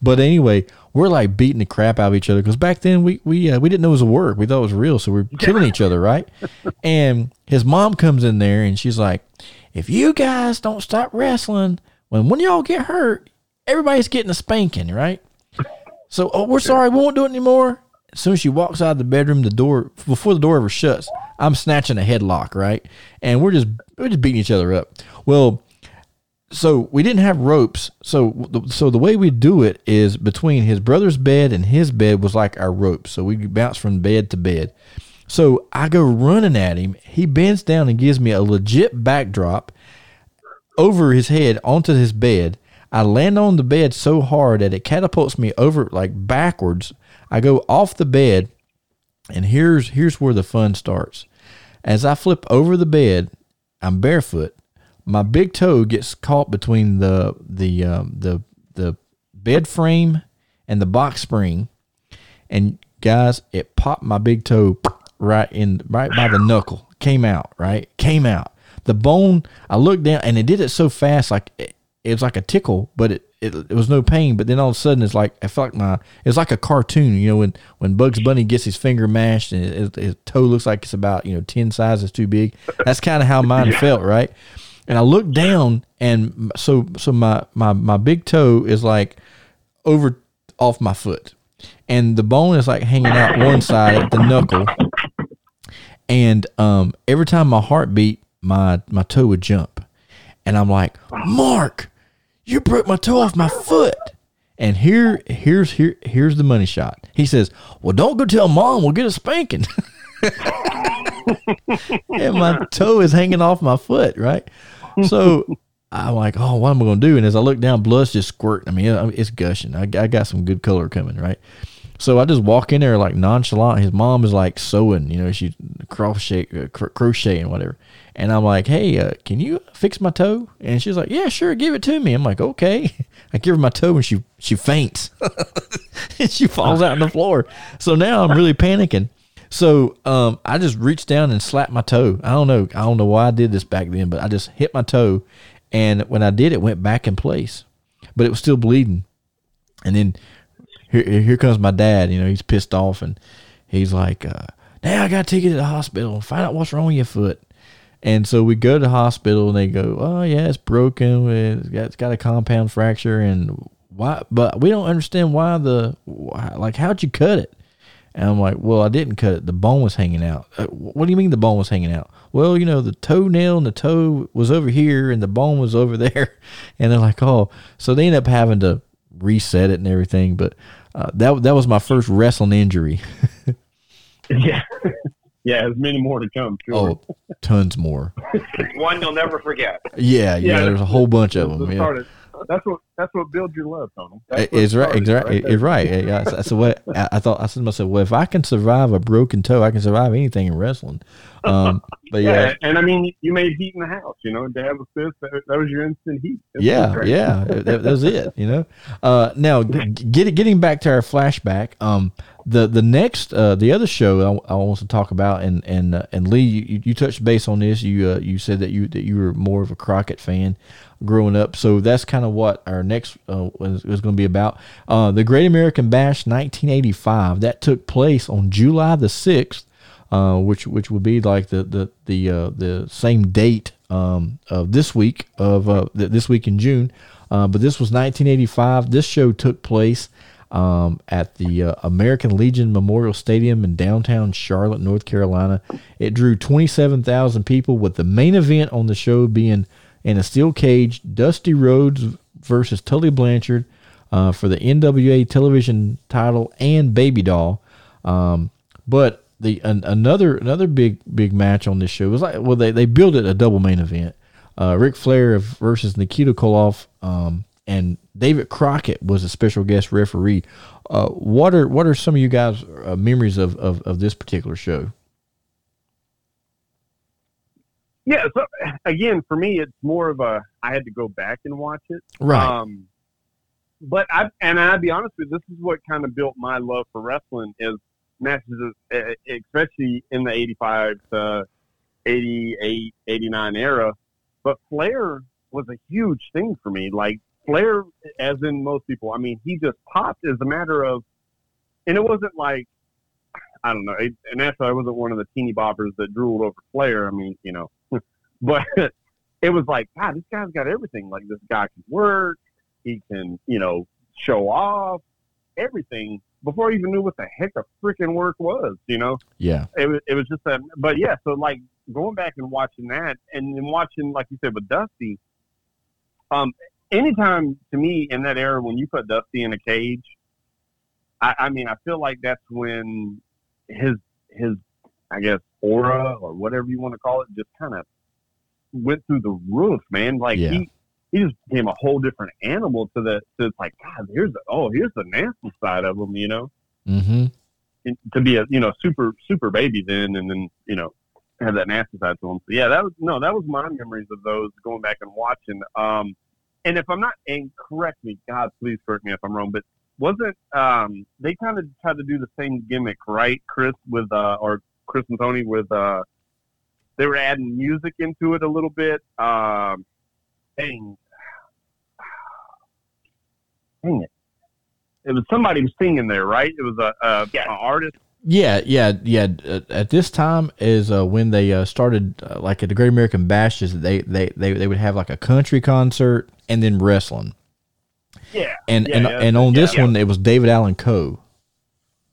But anyway, we're like beating the crap out of each other because back then we we uh, we didn't know it was a work. We thought it was real, so we are killing each other, right? And his mom comes in there and she's like, "If you guys don't stop wrestling, when one y'all get hurt, everybody's getting a spanking, right?" So, oh, we're sorry, we won't do it anymore. As soon as she walks out of the bedroom, the door before the door ever shuts, I'm snatching a headlock, right? And we're just we're just beating each other up. Well, so we didn't have ropes. So so the way we do it is between his brother's bed and his bed was like our rope. So we bounce from bed to bed. So I go running at him. He bends down and gives me a legit backdrop over his head onto his bed. I land on the bed so hard that it catapults me over like backwards. I go off the bed, and here's here's where the fun starts. As I flip over the bed, I'm barefoot. My big toe gets caught between the the um, the the bed frame and the box spring, and guys, it popped my big toe right in right by the knuckle. Came out right, came out. The bone. I looked down, and it did it so fast, like it, it was like a tickle, but it, it it was no pain. But then all of a sudden, it's like I felt like my it's like a cartoon. You know, when when Bugs Bunny gets his finger mashed and his, his toe looks like it's about you know ten sizes too big. That's kind of how mine felt, right? And I looked down, and so so my my my big toe is like over off my foot, and the bone is like hanging out one side at the knuckle. And um, every time my heart beat, my my toe would jump, and I'm like, Mark, you broke my toe off my foot. And here, here's here, here's the money shot. He says, "Well, don't go tell mom. We'll get a spanking." and my toe is hanging off my foot, right? So I'm like, "Oh, what am I going to do?" And as I look down, blood's just squirting. I mean, it's gushing. I, I got some good color coming, right? So I just walk in there like nonchalant. His mom is like sewing, you know, she's crochet, uh, cr- crocheting, whatever. And I'm like, hey, uh, can you fix my toe? And she's like, yeah, sure, give it to me. I'm like, okay. I give her my toe and she she faints, and she falls out on the floor. So now I'm really panicking. So um, I just reached down and slapped my toe. I don't know. I don't know why I did this back then, but I just hit my toe, and when I did, it went back in place, but it was still bleeding. And then here, here comes my dad. You know, he's pissed off, and he's like, uh, "Now I got to take you to the hospital and find out what's wrong with your foot." And so we go to the hospital, and they go, "Oh yeah, it's broken. It's got, it's got a compound fracture, and why? But we don't understand why the why, like how'd you cut it?" And I'm like, "Well, I didn't cut it. The bone was hanging out." Uh, what do you mean the bone was hanging out? Well, you know, the toenail and the toe was over here, and the bone was over there. And they're like, "Oh," so they end up having to reset it and everything. But uh, that that was my first wrestling injury. Yeah. yeah, there's many more to come. Sure. oh, tons more. One you'll never forget. Yeah, yeah. Yeah, there's a whole bunch of them. Yeah. started- That's what that's what builds your love, Tony. That's what It's right, exactly. It's right. Yeah, I said, what I I thought. I said to myself, well, if I can survive a broken toe, I can survive anything in wrestling. Um, but Yeah. yeah, and I mean, you made heat in the house. You know, Dad was this. That, that was your instant heat. It's yeah, yeah, that, that was it. You know. Uh, now, get, getting back to our flashback. Um, the the next uh, the other show I, I want to talk about, and and uh, and Lee, you, you touched base on this. You uh, you said that you that you were more of a Crockett fan growing up, so that's kind of what our next uh, was, was going to be about. Uh, the Great American Bash, 1985, that took place on July the sixth uh, which which would be like the the the uh, the same date um, of this week of uh, th- this week in June. Uh, but this was 1985. This show took place um, at the uh, American Legion Memorial Stadium in downtown Charlotte, North Carolina. It drew 27,000 people, with the main event on the show being in a steel cage, Dusty Rhodes versus Tully Blanchard uh, for the NWA television title and Baby Doll. Um, but the an, another another big big match on this show was like well they they built it a double main event. Uh, Ric Flair versus Nikita Koloff, um, and David Crockett was a special guest referee. Uh, what are what are some of you guys' uh, memories of, of of this particular show? Yeah. So again, for me, it's more of a I had to go back and watch it. Right. Um, but I and I'll be honest with you, this is what kind of built my love for wrestling is matches, uh, especially in the '85 to '88, '89 era. But Flair was a huge thing for me. Like Flair, as in most people, I mean, he just popped as a matter of, and it wasn't like. I don't know. It, and actually, I wasn't one of the teeny boppers that drooled over Flair. I mean, you know, but it was like, God, this guy's got everything. Like this guy can work, he can, you know, show off everything before I even knew what the heck a freaking work was. You know, yeah. it was it was just that. But yeah, so like going back and watching that, and then watching like you said with Dusty. Um, anytime to me in that era when you put Dusty in a cage, I, I mean, I feel like that's when his his I guess aura or whatever you want to call it just kind of went through the roof, man. Like Yeah. he he just became a whole different animal to the to it's like God, here's the oh here's the nasty side of him, you know. Mm-hmm. And to be a you know super super baby then, and then you know have that nasty side to him. So yeah, that was no, that was my memories of those going back and watching. Um, and if I'm not, and correct me, God, please correct me if I'm wrong, but wasn't um they kind of tried to do the same gimmick, right, Chris, with uh or Chris and Tony with uh they were adding music into it a little bit. Um, dang, dang it. It was somebody was singing there, right? It was a, a, Yes. a artist. Yeah, yeah, yeah. Uh, At this time is uh, when they uh, started, uh, like at the Great American Bashes, they, they they they would have like a country concert and then wrestling. Yeah. And Yeah, and yeah, and on this yeah. one, it was David Allan Coe.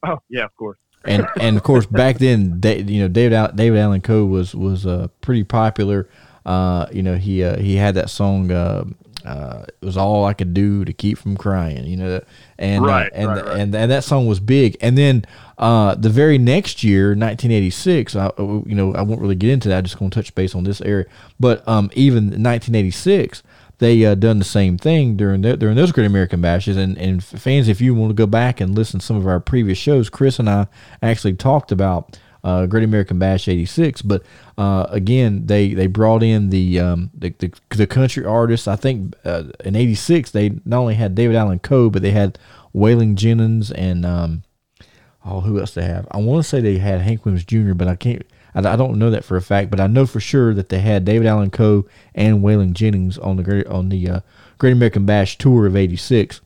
Oh yeah, of course. and and of course back then, da- you know, David Al- David Allan Coe was was uh, pretty popular. Uh, you know, he uh, he had that song. Uh, uh, it was all I could do to keep from crying. You know, and uh, Right, and, right, right. and and that song was big. And then uh, the very next year, 1986. I, you know, I won't really get into that. I'm just going to touch base on this area. But um, even 1986, they uh, done the same thing during the, during those Great American Bashes. And and fans, if you want to go back and listen to some of our previous shows, Chris and I actually talked about uh, Great American Bash '86. But uh, again, they they brought in the um, the, the, the country artists. I think uh, in '86 they not only had David Allan Coe, but they had Waylon Jennings and um, oh, who else they have? I want to say they had Hank Williams Jr., but I can't. I, I don't know that for a fact, but I know for sure that they had David Allan Coe and Waylon Jennings on the great on the uh, Great American Bash tour of '86.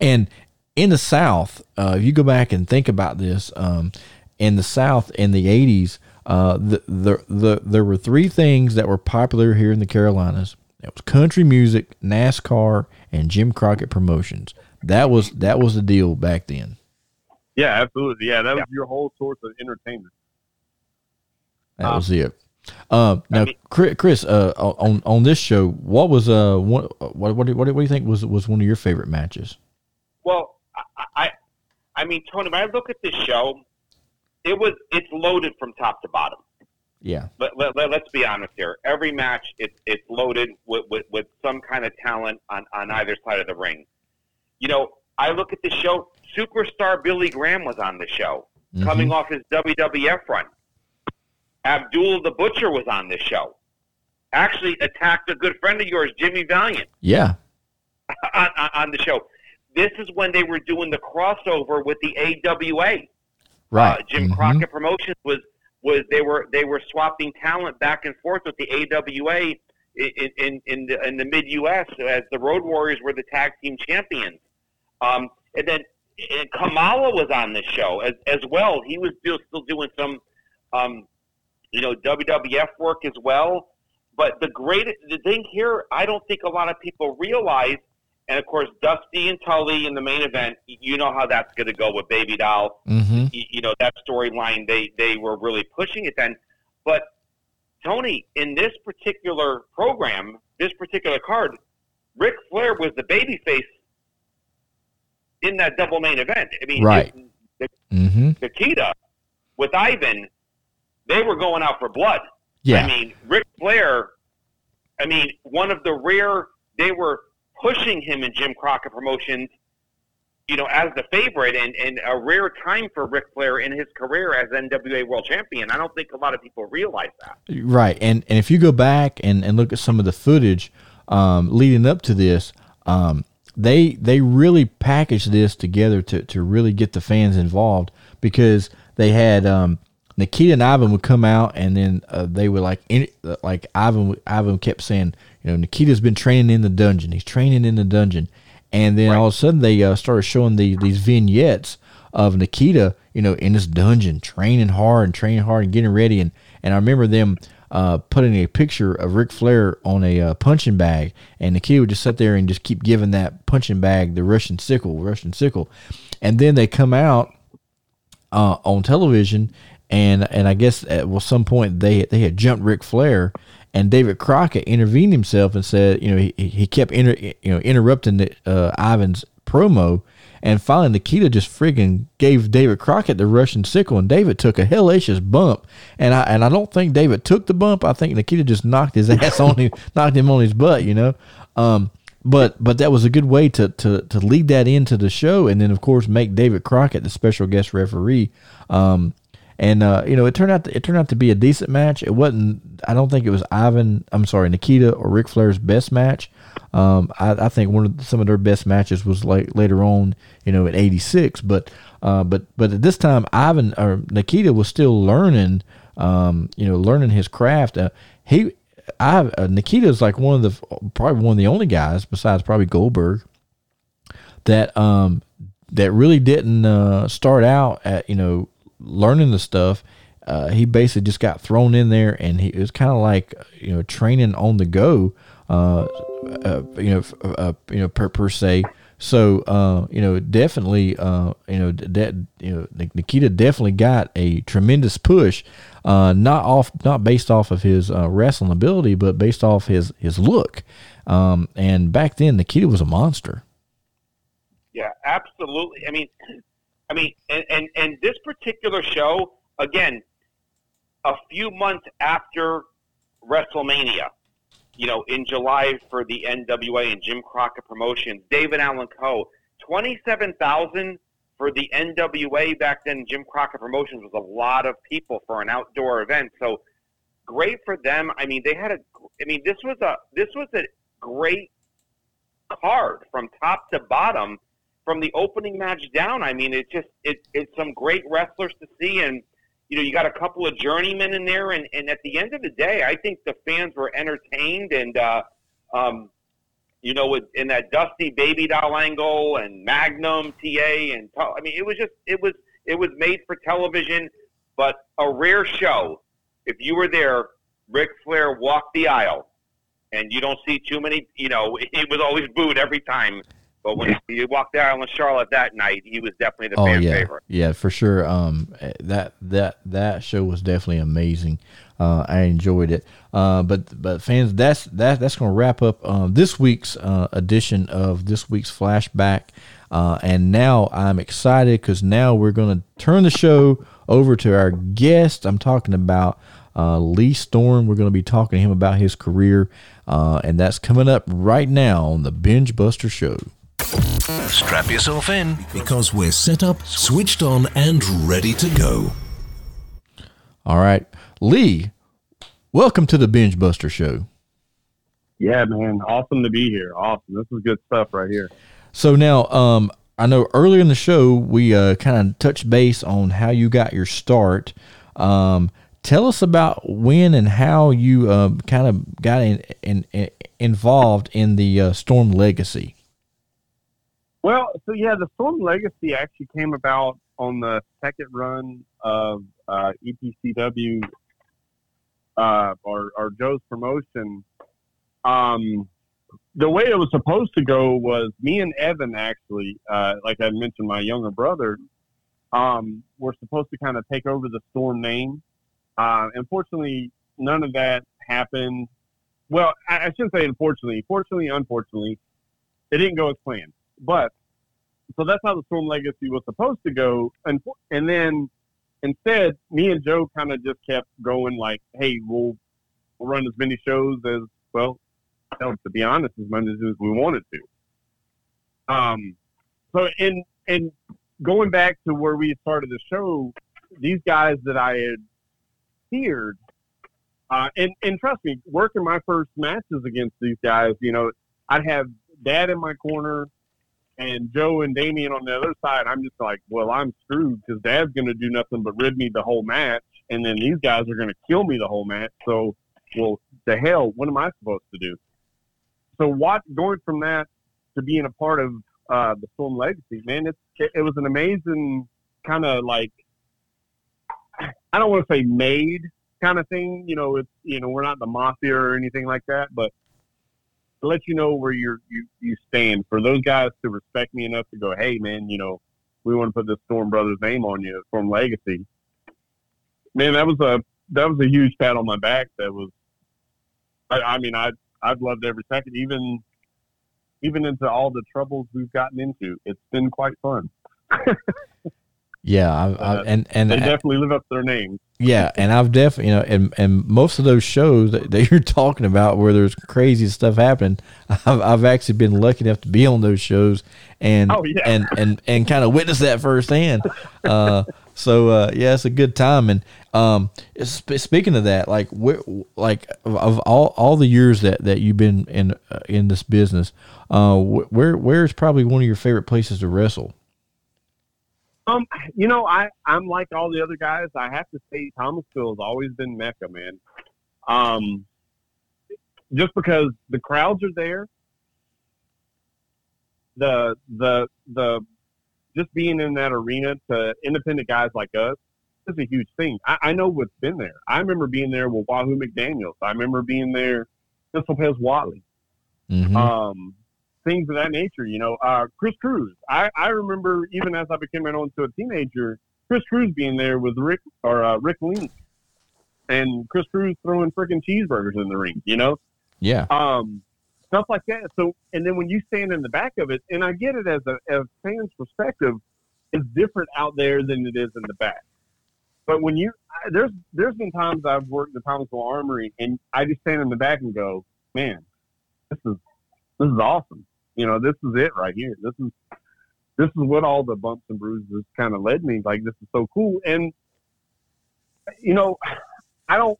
And in the South, uh, if you go back and think about this, um, in the South in the '80s, uh, the, the the there were three things that were popular here in the Carolinas. It was country music, NASCAR, and Jim Crockett Promotions. That was that was the deal back then. Yeah, absolutely. Yeah, that was your whole source of entertainment. That Um, was it. Uh, now, Chris, Chris uh, on on this show, what was uh one, what what do, what do you think was was one of your favorite matches? Well, I, I, I mean, Tony, when I look at this show, it was it's loaded from top to bottom. Yeah, Let, let, let, us be honest here. Every match, it's it's loaded with, with, with some kind of talent on, on either side of the ring. You know, I look at the show. Superstar Billy Graham was on the show, Mhm. coming off his WWF run. Abdul the Butcher was on this show. Actually, attacked a good friend of yours, Jimmy Valiant. yeah, on, on the show. This is when they were doing the crossover with the AWA. Right. Uh, Jim Mhm. Crockett Promotions was was they were they were swapping talent back and forth with the AWA in in in the, in the mid US as the Road Warriors were the tag team champions. Um, and then and Kamala was on this show as as well. He was still still doing some um, you know WWF work as well. But the great the thing here, I don't think a lot of people realize. And of course, Dusty and Tully in the main event. You know how that's going to go with Baby Doll Mhm. y- you know that storyline they they were really pushing it then but tony in this particular program this particular card Ric flair was the babyface in that double main event i mean Right. it- Mhm. Nikita with Ivan, they were going out for blood. Yeah. I mean, Ric Flair, I mean, one of the rare, they were pushing him in Jim Crockett Promotions, you know, as the favorite and, and a rare time for Ric Flair in his career as NWA World Champion. I don't think a lot of people realize that. Right, and and if you go back and, and look at some of the footage um, leading up to this, um, they they really packaged this together to, to really get the fans involved because they had um, Nikita and Ivan would come out and then uh, they would like in, like Ivan Ivan kept saying you know Nikita's been training in the dungeon. He's training in the dungeon. And then all of a sudden they uh, started showing the these vignettes of Nikita, you know, in this dungeon, training hard and training hard and getting ready. And, and I remember them uh, putting a picture of Ric Flair on a uh, punching bag, and Nikita would just sit there and just keep giving that punching bag the Russian sickle, Russian sickle. And then they come out uh, on television, and and I guess at well, some point they they had jumped Ric Flair, and David Crockett intervened himself and said, you know, he, he kept inter, you know interrupting the, uh, Ivan's promo, and finally Nikita just friggin' gave David Crockett the Russian sickle, and David took a hellacious bump, and I and I don't think David took the bump. I think Nikita just knocked his ass on him, knocked him on his butt, you know. Um, but but that was a good way to, to to lead that into the show, and then of course make David Crockett the special guest referee. Um, and uh, you know it turned out to, it turned out to be a decent match. It wasn't. I don't think it was Ivan. I'm sorry, Nikita or Ric Flair's best match. Um, I, I think one of the- some of their best matches was like later on, you know, at '86. But uh, but but at this time, Ivan or Nikita was still learning. Um, you know, learning his craft. Uh, he I uh, Nikita is like one of the probably one of the only guys besides probably Goldberg that um that really didn't uh, start out at you know learning the stuff. Uh, he basically just got thrown in there, and he it was kind of like you know training on the go. Uh, uh, you know, f- uh, you know per per se. So uh, you know, definitely, uh, you know, that you know, Nikita definitely got a tremendous push, uh, not off, not based off of his uh, wrestling ability, but based off his his look. Um, and back then, Nikita was a monster. Yeah, absolutely. I mean, I mean, and, and, and this particular show, again, a few months after WrestleMania, you know, in July for the NWA and Jim Crockett Promotions, David Allan Coe, twenty-seven thousand for the NWA back then. Jim Crockett Promotions was a lot of people for an outdoor event, so great for them. I mean, they had a. I mean, this was a this was a great card from top to bottom, from the opening match down. I mean, it's just it, it's some great wrestlers to see, and you know, you got a couple of journeymen in there, and, and at the end of the day, I think the fans were entertained, and uh, um, you know, with, in that Dusty Baby Doll angle and Magnum TA, and I mean, it was just it was it was made for television, but a rare show. If you were there, Ric Flair walked the aisle, and you don't see too many. You know, he was always booed every time. But when he walked the aisle in Charlotte that night, he was definitely the Oh fan yeah, favorite. yeah, for sure. Um, that that that show was definitely amazing. Uh, I enjoyed it. Uh, but but fans, that's that that's going to wrap up um, this week's uh, edition of this week's flashback. Uh, and now I'm excited because now we're going to turn the show over to our guest. I'm talking about uh, Lee Storm. We're going to be talking to him about his career, uh, and that's coming up right now on the Binge Buster Show. Strap yourself in. because we're set up, switched on, and ready to go. All right, Lee, welcome to the Binge Buster Show. Yeah, man. Awesome to be here. Awesome. This is good stuff right here. So now, um, I know earlier in the show we uh, kind of touched base on how you got your start. Um, tell us about when and how you uh, kind of got in, in, in- involved in the uh, Storm Legacy. Well, so yeah, the Storm Legacy actually came about on the second run of uh, EPCW uh, or, or Joe's promotion. Um, the way it was supposed to go was me and Evan actually, uh, like I mentioned, my younger brother, um, were supposed to kind of take over the Storm name. Uh, unfortunately, none of that happened. Well, I, I shouldn't say unfortunately. Fortunately, unfortunately, it didn't go as planned. But so that's how the Storm Legacy was supposed to go, and and then instead, me and Joe kind of just kept going like, "Hey, we'll, we'll run as many shows as well." hell, To be honest, as many as we wanted to. Um, so in and going back to where we started the show, these guys that I had feared, uh, and and trust me, working my first matches against these guys, you know, I'd have Dad in my corner and Joe and Damien on the other side. I'm just like, well, I'm screwed because Dad's going to do nothing but rid me the whole match, and then these guys are going to kill me the whole match. So, well, the hell, what am I supposed to do? So, what going from that to being a part of uh, the Storm Legacy, man, it's it, it was an amazing kind of like I don't want to say made kind of thing. You know, it's you know we're not the mafia or anything like that, but to let you know where you're you you stand for those guys to respect me enough to go, hey man, you know, we want to put this Storm Brothers name on you, Storm Legacy. Man, that was a that was a huge pat on my back. That was, I, I mean, I I've loved every second, even even into all the troubles we've gotten into. It's been quite fun. Yeah, I, I, Uh, and and They definitely live up to their names. Yeah, and I've definitely, you know, and, and most of those shows that, that you're talking about where there's crazy stuff happening, I've, I've actually been lucky enough to be on those shows and Oh, yeah. and and and kind of witness that firsthand. Uh, so uh, yeah, it's a good time. And um, sp- speaking of that, like where, like of- all all the years that, that you've been in uh, in this business, uh, wh- where where's probably one of your favorite places to wrestle? Um, you know, I I'm like all the other guys. I have to say, Thomasville has always been Mecca, man. Um, just because the crowds are there, the the the just being in that arena to independent guys like us is a huge thing. I, I know what's been there. I remember being there with Wahoo McDaniels. I remember being there with Lopez Watley Mhm. um, things of that nature. You know, uh, Chris Cruz. I, I remember even as I became an into a teenager, Chris Cruz being there with Rick or uh, Rick Link, and Chris Cruz throwing freaking cheeseburgers in the ring. You know, yeah, um, stuff like that. So, and then when you stand in the back of it, and I get it as a as fan's perspective, it's different out there than it is in the back. But when you I- there's there's been times I've worked the Thomasville Armory, and I just stand in the back and go, man, this is this is awesome. You know, this is it right here. This is this is what all the bumps and bruises kind of led me. Like this is so cool. And you know, I don't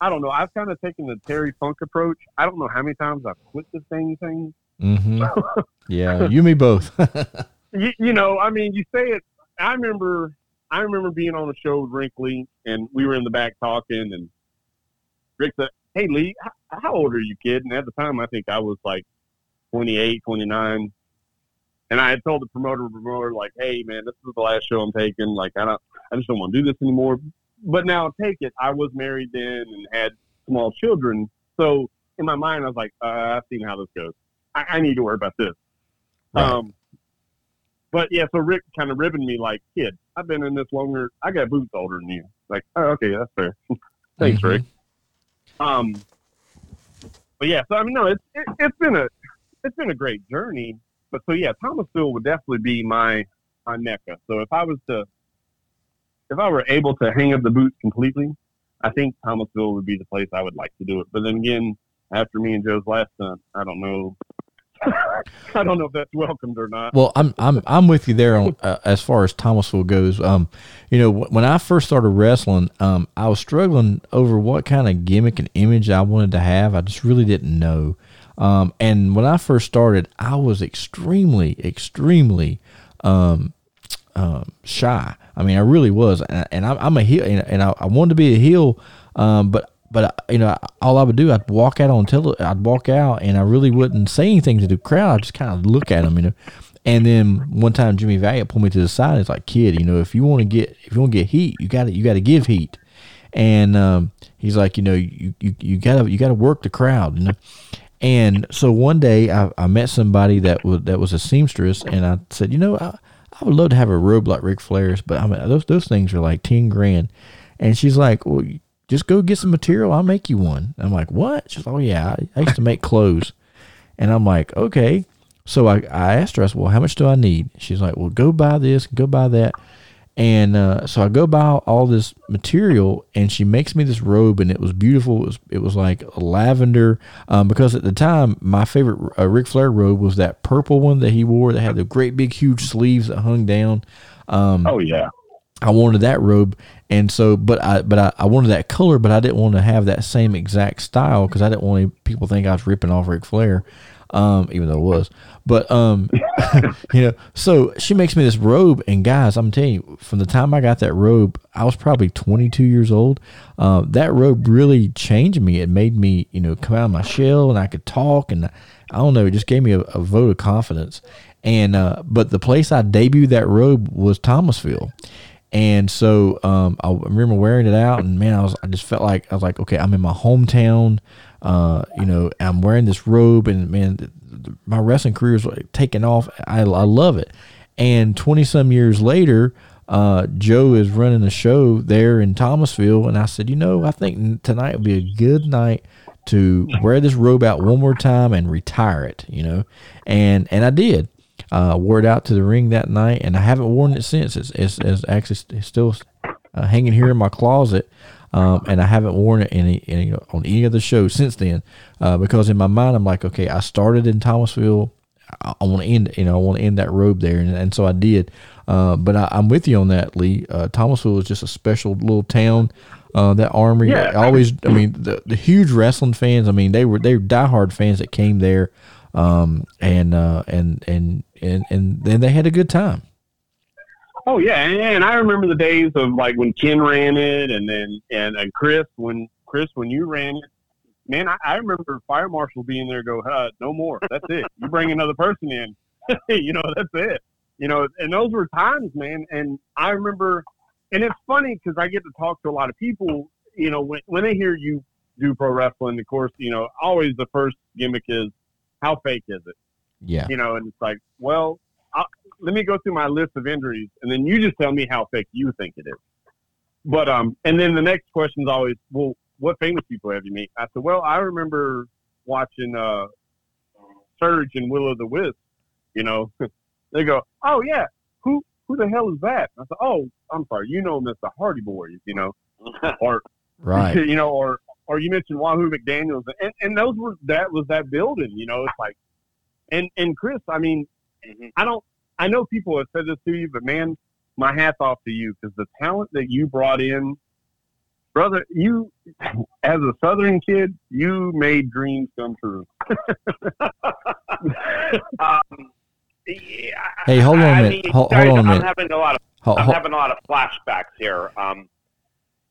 I don't know. I've kind of taken the Terry Funk approach. I don't know how many times I've quit the same thing. Mm-hmm. Yeah, you me both. you, you know, I mean, you say it. I remember, I remember being on a show with Rick Link, and we were in the back talking, and Rick said, "Hey, Lee, how, how old are you, kid?" And at the time, I think I was like 28, 29. And I had told the promoter, promoter, like, "Hey, man, this is the last show I'm taking. Like, I don't, I just don't want to do this anymore." But now, take it. I was married then and had small children, so in my mind, I was like, uh, "I've seen how this goes. I, I need to worry about this." Right. Um, but yeah, so Rick kind of ribbing me like, kid, I've been in this longer. I got boots older than you. Like, oh, okay, that's fair. Thanks, Mhm. Rick. Um, but yeah, so I mean, no, it's it, it's been a it's been a great journey. But so yeah, Thomasville would definitely be my my mecca. So if I was to if I were able to hang up the boots completely, I think Thomasville would be the place I would like to do it. But then again, after me and Joe's last son, I don't know. I don't know if that's welcomed or not. Well, I'm I'm I'm with you there on uh, as far as Thomasville goes. Um, you know, wh- when I first started wrestling, um, I was struggling over what kind of gimmick and image I wanted to have. I just really didn't know. Um, and when I first started, I was extremely, extremely um, um, shy. I mean, I really was, and, and I'm, a heel, and, I, I wanted to be a heel, um, but but you know, all I would do, I'd walk out on tele, I'd walk out, and I really wouldn't say anything to the crowd. I'd just kind of look at them, you know. And then one time, Jimmy Valiant pulled me to the side. It's like, kid, you know, if you want to get if you want to get heat, you got to you got to give heat. And um, he's like, you know, you you you gotta you gotta work the crowd, you know. And so one day I, I met somebody that was that was a seamstress, and I said, you know, I, I would love to have a robe like Ric Flair's, but I mean those those things are like ten grand. And she's like, well, just go get some material. I'll make you one. I'm like, what? She's like, oh yeah, I, used to make clothes. And I'm like, okay. So I, I asked her, I said, well, how much do I need? She's like, well, go buy this, go buy that. And uh, so I go buy all this material, and she makes me this robe, and it was beautiful. It was it was like lavender, um, because at the time my favorite uh, Ric Flair robe was that purple one that he wore that had the great big huge sleeves that hung down. Um, Oh yeah. I wanted that robe, and so, but I, but I, I wanted that color, but I didn't want to have that same exact style because I didn't want any people to think I was ripping off Ric Flair, um, even though it was. But um, you know, so she makes me this robe, and guys, I'm telling you, from the time I got that robe, I was probably 22 years old. Uh, that robe really changed me. It made me, you know, come out of my shell, and I could talk, and I don't know, it just gave me a, a vote of confidence. And uh, but the place I debuted that robe was Thomasville. And so um, I remember wearing it out, and man, I was I just felt like I was like, okay, I'm in my hometown. Uh, you know, I'm wearing this robe, and man, my wrestling career is like taking off. I, I love it. And 20 some years later, uh, Joe is running a show there in Thomasville, and I said, you know, I think tonight would be a good night to wear this robe out one more time and retire it. You know, and and I did uh, wore it out to the ring that night, and I haven't worn it since. It's, it's, it's actually st- still uh, hanging here in my closet, um, and I haven't worn it any, any on any other show since then. Uh, because in my mind, I'm like, okay, I started in Thomasville. I, I want to end, you know, I want to end that robe there, and, and so I did. Uh, but I, I'm with you on that, Lee. Uh, Thomasville is just a special little town. Uh, that armory, Yeah. always. I mean, the, the huge wrestling fans. I mean, they were they were diehard fans that came there, um, and uh, and and and and then they had a good time. Oh yeah, and, and I remember the days of like when Ken ran it, and then and, and Chris when Chris when you ran it. Man, I, I remember fire marshal being there. Go, uh, no more. That's it. You bring another person in. you know, that's it. You know, and those were times, man. And I remember, and it's funny because I get to talk to a lot of people. You know, when when they hear you do pro wrestling, of course, you know, always the first gimmick is how fake is it? Yeah, you know, and it's like, well, let me go through my list of injuries, and then you just tell me how fake you think it is. But um, and then the next question is always, well, what famous people have you met? I said, well, I remember watching uh, Surge and Willow the Wisp. You know, they go, oh yeah, who who the hell is that? I said, oh, I'm sorry, you know him as the Hardy Boys. You know, or right. you know, or or you mentioned Wahoo McDaniels, and and those were that was that building. You know, it's like, and and Chris, I mean, Mhm. I don't. I know people have said this to you, but man, my hat's off to you because the talent that you brought in, brother. You, as a Southern kid, you made dreams come true. Um, yeah, Hey, hold on a I minute. mean, Hold- guys, hold on a I'm minute. having a lot of Ho- I'm ho- having a lot of flashbacks here. Um,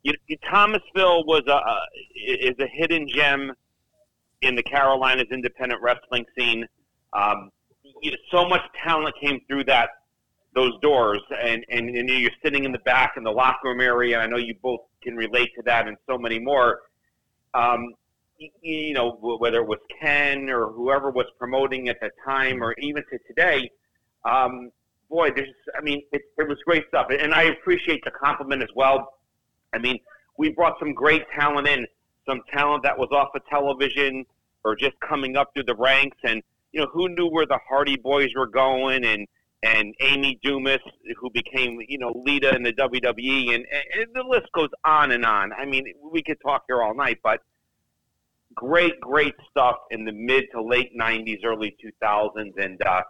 you, you, Thomasville was a, a is a hidden gem in the Carolinas independent wrestling scene. Um, you, so much talent came through that those doors, and, and and you're sitting in the back in the locker room area. I know you both can relate to that, and so many more. Um, y- you know, whether it was Ken or whoever was promoting at the time, or even to today. Um, boy, there's, I mean, it, it was great stuff. And I appreciate the compliment as well. I mean, we brought some great talent in, some talent that was off of television or just coming up through the ranks. And, you know, who knew where the Hardy Boys were going and, and Amy Dumas, who became, you know, Lita in the WWE. And, and the list goes on and on. I mean, we could talk here all night, but great, great stuff in the mid to late 90s, early 2000s. And, uh,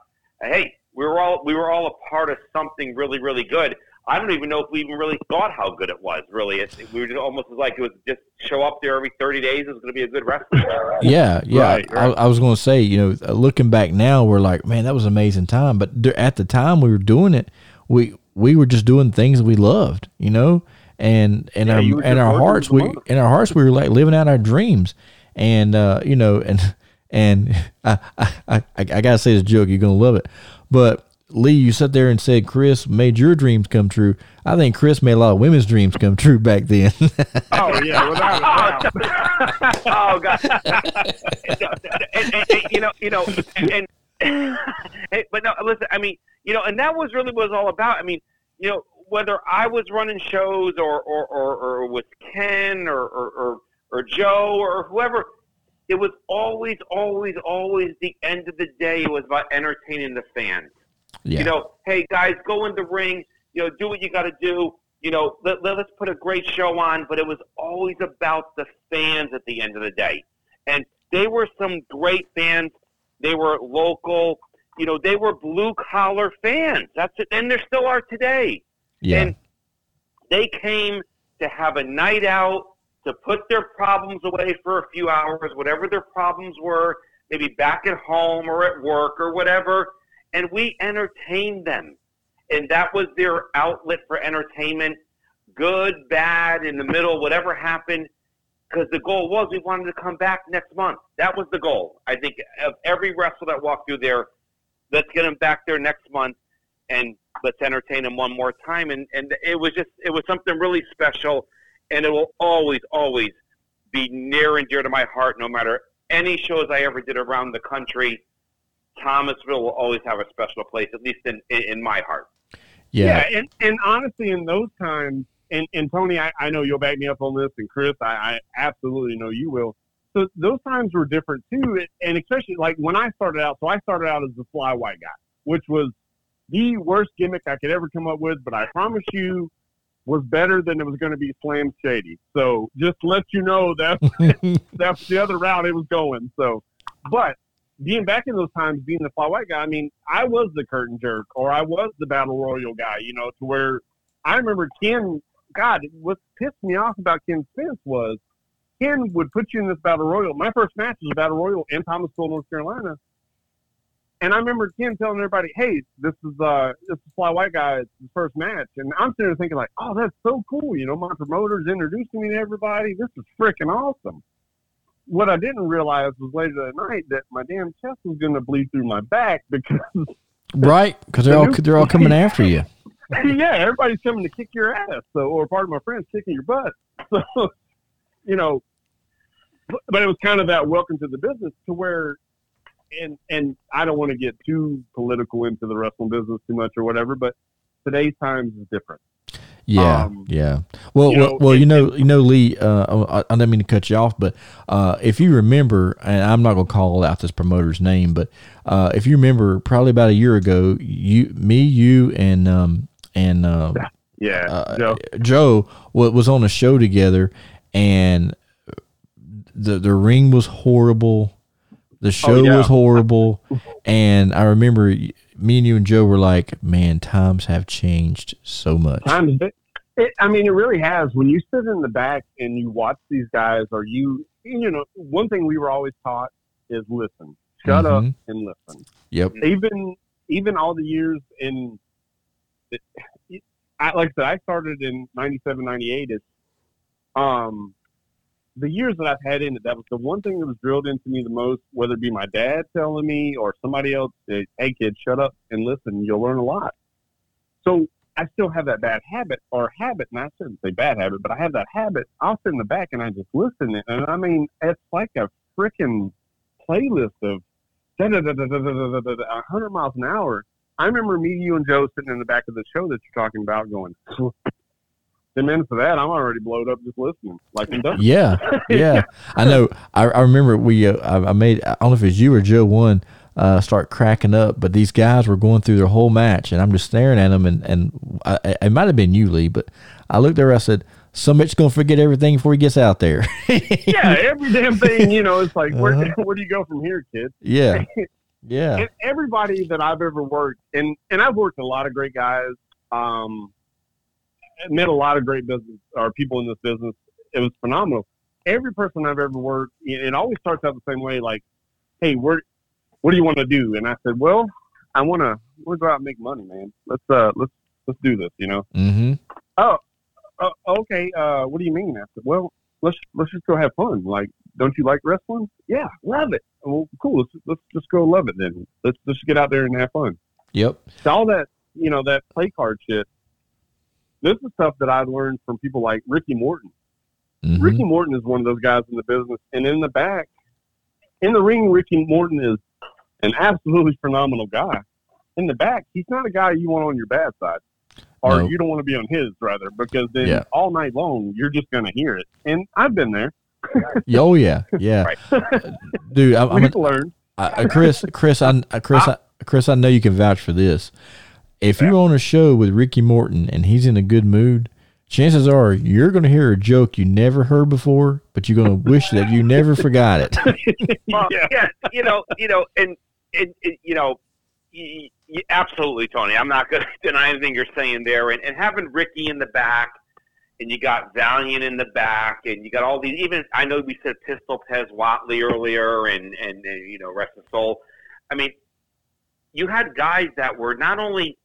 hey, we were all we were all a part of something really really good. I don't even know if we even really thought how good it was. Really, it, we were just almost like it was just show up there every thirty days. It was going to be a good wrestling. show. Yeah, yeah. Right, right. I, I was going to say, you know, uh, looking back now, we're like, man, that was an amazing time. But dur- at the time we were doing it, we we were just doing things we loved, you know, and and Yeah, our and our hearts, we in our hearts, we were like living out our dreams, and uh, you know, and and I I, I, I gotta say this joke, you're gonna love it, but. Lee, you sat there and said Chris made your dreams come true. I think Chris made a lot of women's dreams come true back then. Oh yeah, without a doubt. oh god! Oh, and, and, and, you know, you know, and, and but no, listen. I mean, you know, and that was really what it was all about. I mean, you know, whether I was running shows or or or, or with Ken or, or or or Joe or whoever, it was always, always, always the end of the day. It was about entertaining the fans. Yeah, You know, hey guys, go in the ring. You know, do what you got to do. You know, let, let, us put a great show on. But it was always about the fans at the end of the day, and they were some great fans. They were local. You know, they were blue collar fans. That's it, and there still are today. yeah, And they came to have a night out, to put their problems away for a few hours, whatever their problems were, maybe back at home or at work or whatever, and we entertained them. And that was their outlet for entertainment, good, bad, in the middle, whatever happened, because the goal was we wanted to come back next month. That was the goal. I think of every wrestler that walked through there, let's get them back there next month and let's entertain them one more time. And and it was just it was something really special, and it will always always be near and dear to my heart. No matter any shows I ever did around the country, Thomasville will always have a special place, at least in in, in my heart. yeah, Yeah, and, and honestly, in those times, and, and Tony, I, I know you'll back me up on this, and Chris, I, I absolutely know you will. So those times were different too, and especially like when I started out. So I started out as the fly white guy, which was the worst gimmick I could ever come up with. But I promise you, was better than it was going to be Slam Shady. So just to let you know that that's the other route it was going. So, but being back in those times, being the fly white guy, I mean, I was the curtain jerk or I was the battle royal guy, you know, to where I remember Ken, God, what pissed me off about Ken Spence was Ken would put you in this battle royal. My first match was a battle royal in Thomasville, North Carolina. And I remember Ken telling everybody, "Hey, this is uh, this is Fly White Guy's first match," and I'm sitting there thinking like, "Oh, that's so cool!" You know, my promoters introducing me to everybody. This is freaking awesome. What I didn't realize was later that night that my damn chest was going to bleed through my back because right, because they're The all they're all coming after you. yeah, everybody's coming to kick your ass. So, or part of my friends kicking your butt. So, you know, but, but it was kind of that welcome to the business to where, and and I don't want to get too political into the wrestling business too much or whatever, but today's times is different. Yeah, Um, yeah. Well, you well, know, well, you and- know, you know, Lee. Uh, I, I didn't mean to cut you off, but uh, if you remember, and I'm not gonna call out this promoter's name, but uh, if you remember, probably about a year ago, you, me, you, and um, and uh, Yeah, uh, Joe. Joe wa- was on a show together, and the the ring was horrible. The show Oh, yeah. was horrible, and I remember me and you and Joe were like, "Man, times have changed so much." times it, I mean, it really has. When you sit in the back and you watch these guys, or you, you know, one thing we were always taught is listen, shut up Mhm. and listen. Yep. Even, even all the years in, it, I, like I said, I started in 97, 98 is, um, the years that I've had in it, that was the one thing that was drilled into me the most, whether it be my dad telling me or somebody else, hey kid, shut up and listen, you'll learn a lot. So I still have that bad habit or habit, and I shouldn't say bad habit, but I have that habit. I'll sit in the back and I just listen. And I mean, it's like a freaking playlist of da da da da da da da da da a hundred miles an hour. I remember me, you, and Joe sitting in the back of the show that you're talking about, going, "Ten minutes of that, I'm already blowed up just listening." Like I'm done. Yeah, yeah. I know. I, I remember we. Uh, I, I made. I don't know if it was you or Joe one. Uh, start cracking up, but these guys were going through their whole match, and I'm just staring at them, and and I, it might have been you, Lee, but I looked there. I said, "Some bitch gonna forget everything before he gets out there." yeah, every damn thing, you know, it's like, where, Uh-huh. where do you go from here, kid? yeah, yeah, and everybody that I've ever worked, and and I've worked a lot of great guys, um, met a lot of great business or people in this business. It was phenomenal. Every person I've ever worked, it always starts out the same way. Like, hey, where, what do you want to do? And I said, well, I want to, want to go out and make money, man. Let's uh, let's let's do this, you know. mm-hmm. Uh, okay, uh, what do you mean? I said, well, let's let's just go have fun. Like, don't you like wrestling? Yeah, love it. Well, cool. Let's let's just go love it then. Let's just get out there and have fun. Yep. So all that you know that play card shit. This is stuff that I learned from people like Ricky Morton. mhm. Ricky Morton is one of those guys in the business, and in the back, in the ring, Ricky Morton is an absolutely phenomenal guy. In the back, he's not a guy you want on your bad side, or No. you don't want to be on his rather, because then Yeah. all night long you're just going to hear it. And I've been there. Oh yeah, yeah, uh, dude. I, I'm We've a, learned. I, I- Chris, Chris, I, uh, I- Chris, I, Chris. I know you can vouch for this. If you're on a show with Ricky Morton and he's in a good mood, chances are you're going to hear a joke you never heard before, but you're going to wish that you never forgot it. Well, Yeah. yeah. you know, you know, and, and, and you know, y y absolutely, Tony. I'm not going to deny anything you're saying there. And, and having Ricky in the back, and you got Valiant in the back, and you got all these. Even I know we said Pistol Pez Whatley earlier, and, and and you know, Rest of Soul. I mean, you had guys that were not only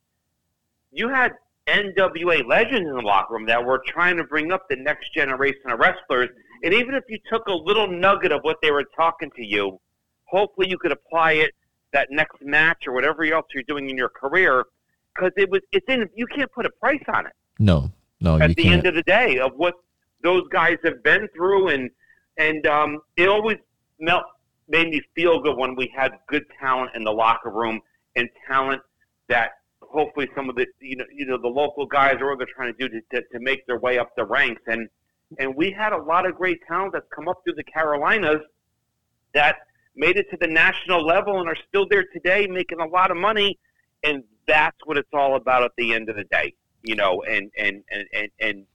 you had NWA legends in the locker room that were trying to bring up the next generation of wrestlers. And even if you took a little nugget of what they were talking to you, hopefully you could apply it that next match or whatever else you're doing in your career, because it was it's in you can't put a price on it No, no, at the can't. end of the day of what those guys have been through and and um, it always melt, made me feel good when we had good talent in the locker room and talent that hopefully some of the you know you know the local guys are what they're trying to do to, to, to make their way up the ranks and and we had a lot of great talent that's come up through the Carolinas that made it to the national level and are still there today making a lot of money and that's what it's all about at the end of the day you know and and and and, and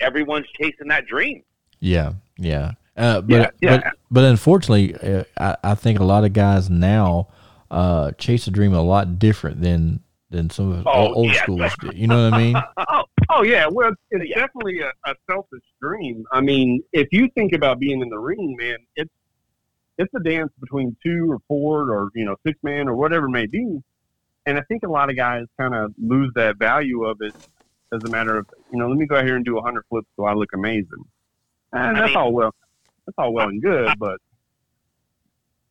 everyone's chasing that dream Yeah, yeah. Uh, but, Yeah, yeah. but but unfortunately, uh, I, I think a lot of guys now uh, chase a dream a lot different than than some of Oh, old yeah. schools. did. You know what I mean? Oh, oh yeah. Well, it's Yeah. definitely a, a selfish dream. I mean, if you think about being in the ring, man, it's it's a dance between two or four or you know six man or whatever it may be. And I think a lot of guys kind of lose that value of it as a matter of you know let me go out here and do a hundred flips so I look amazing. And I that's mean- all well, that's all well and good, but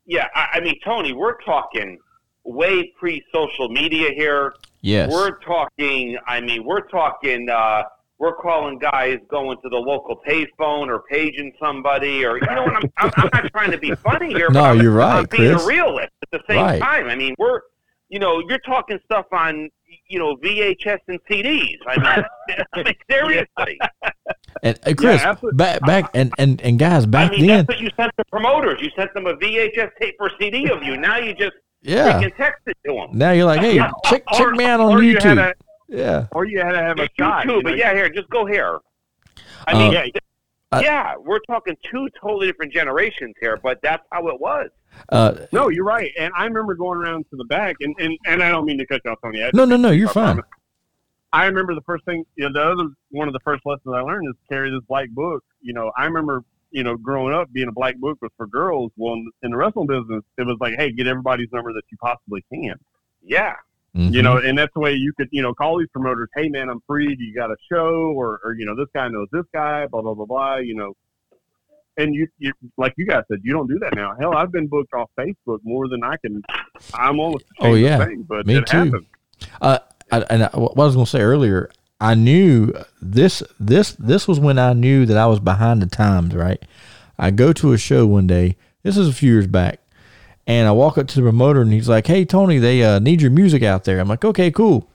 yeah I, I mean tony we're talking way pre-social media here Yes. we're talking i mean we're talking uh we're calling guys going to the local payphone or paging somebody or you know what I'm, I'm, I'm not trying to be funny here No, I'm, you're right, I'm being Chris. a realist at the same Right. time i mean we're you know you're talking stuff on you know vhs and cds i mean, I mean seriously And uh, Chris, absolutely. back back and, and and guys, back I mean, then, that's what you sent the promoters. You sent them a VHS tape or CD of you. Now you just yeah. text it to them. Now you're like, hey, check check Or- me out on you YouTube. a- yeah. or you had to have a shot. YouTube, you know? but yeah, here, just go here. I Uh, mean, yeah, yeah, we're talking two totally different generations here, but that's how it was. Uh, No, you're right. And I remember going around to the back, and, and, and I don't mean to cut you off, Tony. I, no, no, no, you're fine. I remember the first thing, you know, the other one of the first lessons I learned is carry this black book. You know, I remember, you know, growing up being a black book was for girls. Well, in, in the wrestling business, it was like, hey, get everybody's number that you possibly can. Yeah. Mhm. You know, and that's the way you could, you know, call these promoters, hey man, I'm free. Do you got a show? Or, or you know, this guy knows this guy, blah blah blah blah. You know, and you, you like you guys said, you don't do that now. Hell, I've been booked off Facebook more than I can. I'm almost Oh, yeah. but Me it too. Uh, I, and I, what I was going to say earlier, I knew this. This this was when I knew that I was behind the times. Right. I go to a show one day. This is a few years back, and I walk up to the promoter, and he's like, "Hey, Tony, they uh, need your music out there." I'm like, "Okay, cool."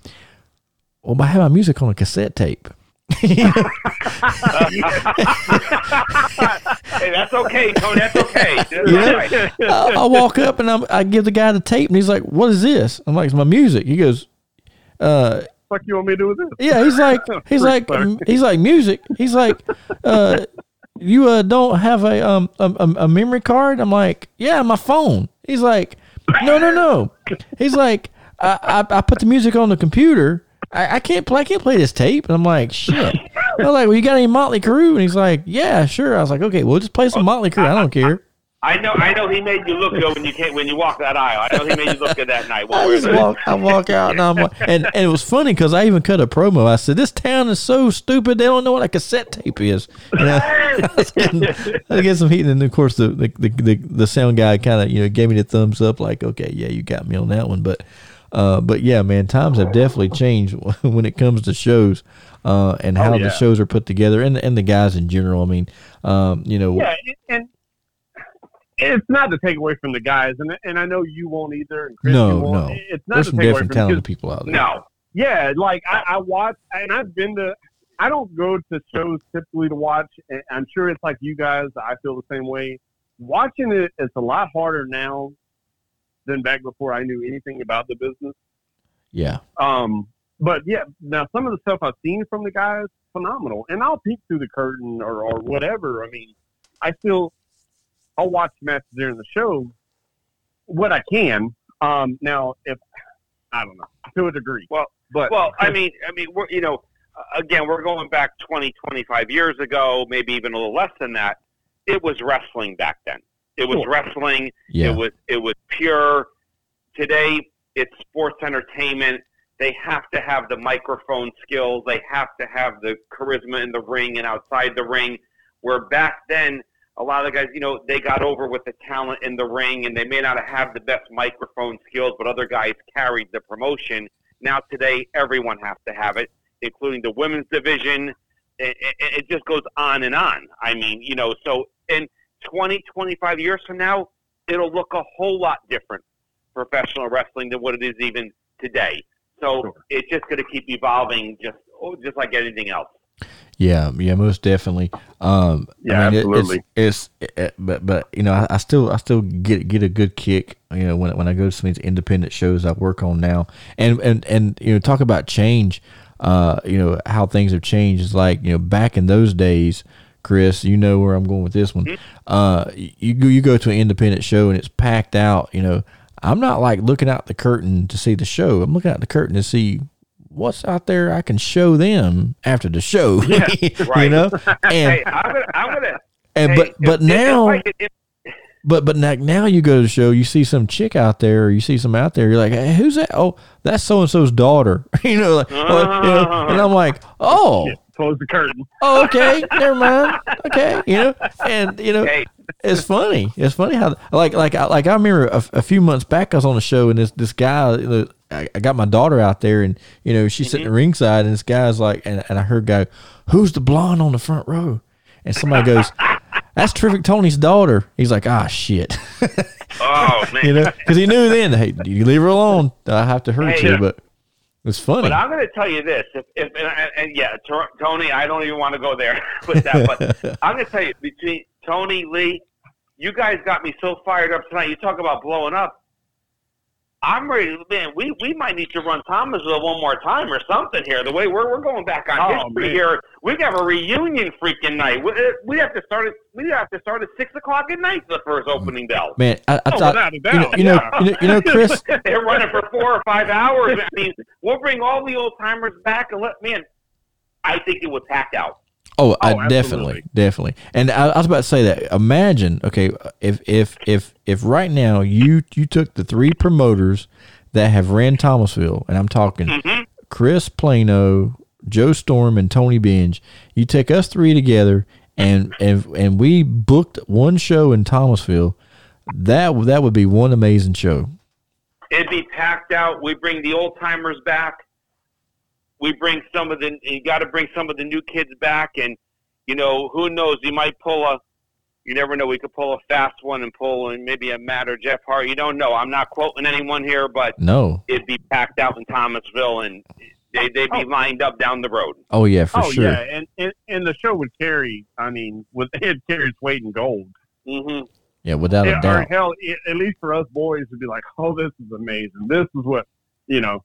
Well, I have my music on a cassette tape. Hey, that's okay, Tony. That's okay. That's Yeah. all right. I, I walk up and I'm, I give the guy the tape, and he's like, "What is this?" I'm like, "It's my music." He goes, "Uh, Fuck you want me to do with this? Yeah, he's like he's like Sorry. he's like music. He's like, uh, you uh, don't have a um a, a- a memory card. I'm like, yeah, my phone. He's like, no, no, no. He's like, I I, I put the music on the computer. I, I can't play. I can't play this tape. And I'm like, shit. I'm like, well, you got any Motley Crue? And he's like, yeah, sure. I was like, okay, we'll just play some Motley Crue. I don't care. I know. I know. He made you look good when you came, when you walked that aisle. I know he made you look good that night. I just walk, I walk out and I'm like, and, and it was funny because I even cut a promo. I said, "This town is so stupid; they don't know what a cassette tape is." And I, I was getting, I get some heat, and then of course the the, the, the, the sound guy kind of you know gave me the thumbs up, like, "Okay, yeah, you got me on that one." But uh, but yeah, man, times have definitely changed when it comes to shows. Uh, and how Oh, yeah. the shows are put together, and and the guys in general. I mean, um, you know, Yeah, and it's not to take away from the guys, and and I know you won't either. And Chris, No, won't. no. It's not there's to some take away from talented people out there. No. Yeah, like I, I watch, and I've been to. I don't go to shows typically to watch. and I'm sure it's like you guys. I feel the same way. Watching it, it's a lot harder now than back before I knew anything about the business. Yeah, Um, but yeah, now some of the stuff I've seen from the guys, phenomenal. And I'll peek through the curtain or, or whatever. I mean, I still, I'll watch matches during the show, what I can. Um, now, if I don't know, to a degree. Well, but Well, I mean, I mean, we're you know, uh, again, we're going back 20, 25 years ago, maybe even a little less than that. It was wrestling back then. It was Sure. wrestling. yeah, It was it was pure. Today, it's sports entertainment. They have to have the microphone skills. They have to have the charisma in the ring and outside the ring. Where back then, a lot of the guys, you know, they got over with the talent in the ring, and they may not have the best microphone skills, but other guys carried the promotion. Now today, everyone has to have it, including the women's division. It, it, it just goes on and on. I mean, you know, so in 20, 25 years from now, it'll look a whole lot different professional wrestling than what it is even today. So Sure. it's just going to keep evolving, just just like anything else. Yeah, yeah, most definitely. Um, Yeah, I mean, absolutely. It's, it's it, but but you know, I, I still I still get get a good kick. You know, when when I go to some of these independent shows I work on now, and and and you know, talk about change. Uh, you know how things have changed. Is like you know back in those days, Chris. You know where I'm going with this one. Uh, you go you go to an independent show and it's packed out. You know, I'm not like looking out the curtain to see the show. I'm looking out the curtain to see what's out there I can show them after the show. you right. know, and hey, I'm gonna, I'm gonna. and hey, but but now if I- if- but but now, now you go to the show, you see some chick out there, or you see some out there, you're like, hey, who's that? Oh, that's so and so's daughter. you know, like, well, you know, uh-huh. and I'm like, oh, close the curtain. oh, okay, never mind, okay, you know, and you know, Hey. it's funny. It's funny how like like I like I remember a, a few months back I was on the show and this this guy you I, I got my daughter out there and you know she's sitting ringside and this guy's like and, and I heard go who's the blonde on the front row and somebody goes that's terrific Tony's daughter he's like ah shit oh man, you know because he knew then hey you leave her alone I have to hurt Hey. you but it's funny But I'm going to tell you this: if, if and, and, and yeah, Tor- Tony, I don't even want to go there with that. But I'm going to tell you, between Tony Lee, you guys got me so fired up tonight. You talk about blowing up. I'm ready. Man, we, we might need to run Thomasville one more time or something here. The way we're, we're going back on Oh, history man. here, we got a reunion freaking night. We, we have to start at we have to start at six o'clock at night for the first opening bell. Man, I, I Oh, thought without you know, you know, yeah. you know, you know, Chris. They're running for four or five hours. I mean, we'll bring all the old timers back and let man. I think it would pack out. Oh, I Oh, definitely, definitely. And I, I was about to say that. Imagine, okay, if if if if right now you you took the three promoters that have ran Thomasville, and I'm talking Mm-hmm. Chris Plano, Joe Storm, and Tony Benge. You take us three together, and and and we booked one show in Thomasville. That that would be one amazing show. It'd be packed out. We bring the old timers back. We bring some of the. You got to bring some of the new kids back, and you know who knows? You might pull a. You never know. We could pull a fast one and pull and maybe a Matt or Jeff Hardy. You don't know. I'm not quoting anyone here, but No, it'd be packed out in Thomasville, and they they'd be Oh. lined up down the road. oh yeah, for oh sure. yeah, and, and and the show would carry. I mean, with it carries weight in gold. Mm-hmm. Yeah, without Yeah, a or doubt. hell, i- at least for us boys, would be like, oh, this is amazing. This is what you know.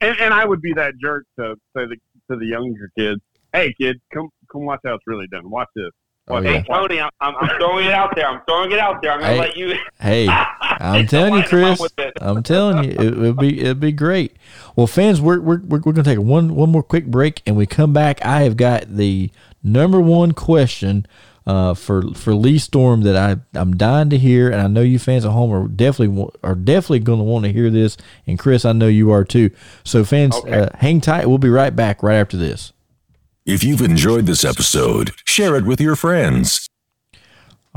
And, and I would be that jerk to say the, to the younger kids, hey, kid, come come watch how it's really done. Watch this. Oh, Watch yeah. Hey. Tony, I'm, I'm, I'm throwing it out there. I'm throwing it out there. I'm gonna Hey. let you. Hey, I'm telling you, Line 'em up Chris. I'm telling you, it, it'll be it'll be great. Well, fans, we're we're we're, we're gonna take one one more quick break, and we come back. I have got the number one question uh, for for Lee Storm that I I'm dying to hear, and I know you fans at home are definitely are definitely going to want to hear this. And Chris, I know you are too. So, fans, Okay. uh, hang tight. We'll be right back right after this. If you've enjoyed this episode, share it with your friends.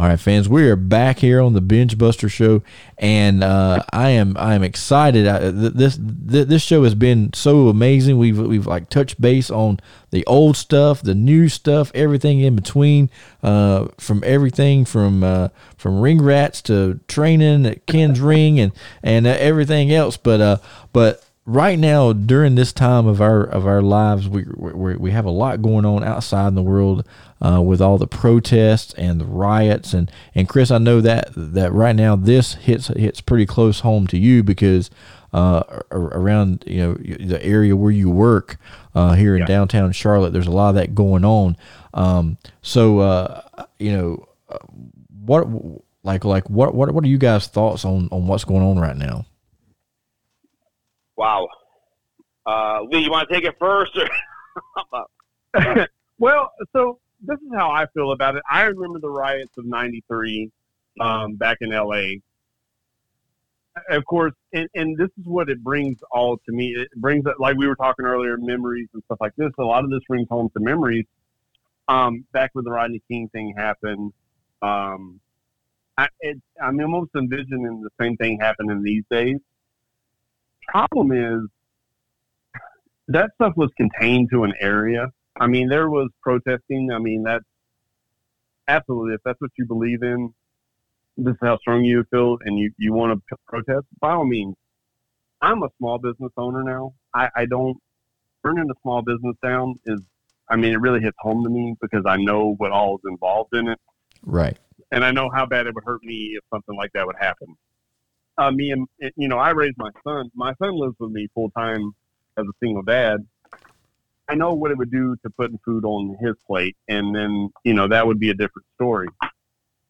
All right, fans, we are back here on the Bengebuster Show, and uh, I am I am excited. I, th- this th- this show has been so amazing. We've we've like touched base on the old stuff, the new stuff, everything in between, uh, from everything from uh, from ring rats to training at Ken's ring and and uh, everything else. But uh, but right now during this time of our of our lives we we, we have a lot going on outside in the world uh, with all the protests and the riots. And and Chris I know that that right now this hits hits pretty close home to you because uh, around you know the area where you work uh, here in downtown Charlotte there's a lot of that going on. Um, so uh, you know uh, what like like what what what are you guys thoughts on on what's going on right now Wow. Uh, Lee, you want to take it first? Or? well, so this is how I feel about it. I remember the riots of '93 um, back in LA. Of course, and, and this is what it brings all to me. It brings like we were talking earlier, memories and stuff like this. A lot of this brings home to memories. Um, back when the Rodney King thing happened, um, I, it, I'm almost envisioning the same thing happening these days. Problem is, that stuff was contained to an area. I mean, there was protesting. I mean, that's absolutely, if that's what you believe in, this is how strong you feel and you, you want to p- protest, by all means. I'm a small business owner now. I, I don't, burning a small business down is, I mean, it really hits home to me because I know what all is involved in it right and I know how bad it would hurt me if something like that would happen. Uh, me and you know, I raised my son. My son lives with me full time as a single dad. I know what it would do to putting food on his plate, and then you know that would be a different story.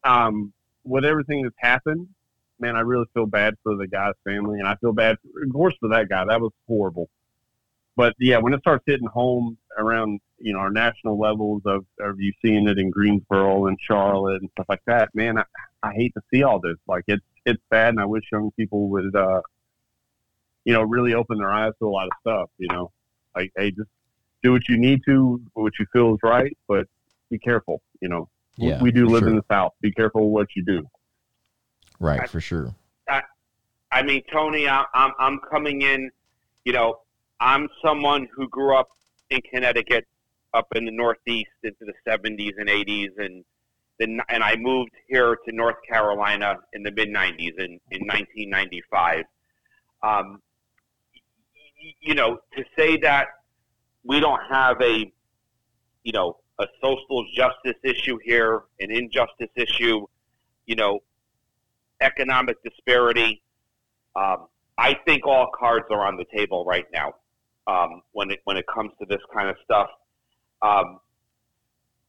Um, with everything that's happened, man, I really feel bad for the guy's family, and I feel bad, of course, for that guy. That was horrible. But yeah, when it starts hitting home around you know our national levels of of you seeing it in Greensboro and Charlotte and stuff like that, man, I, I hate to see all this. Like it's it's bad, and I wish young people would uh, you know really open their eyes to a lot of stuff. You know, like hey, just do what you need to, what you feel is right, but be careful. You know, We- Yeah, we do live sure. in the South. Be careful what you do. right for sure I mean, Tony, I, I'm I'm coming in. You know, I'm someone who grew up in Connecticut, up in the Northeast into the 70s and 80s, and then and I moved here to North Carolina in the mid 90s in in 1995. Um, you know, to say that we don't have a, you know, a social justice issue here, an injustice issue, you know, economic disparity, um, I think all cards are on the table right now um, when it when it comes to this kind of stuff. Um,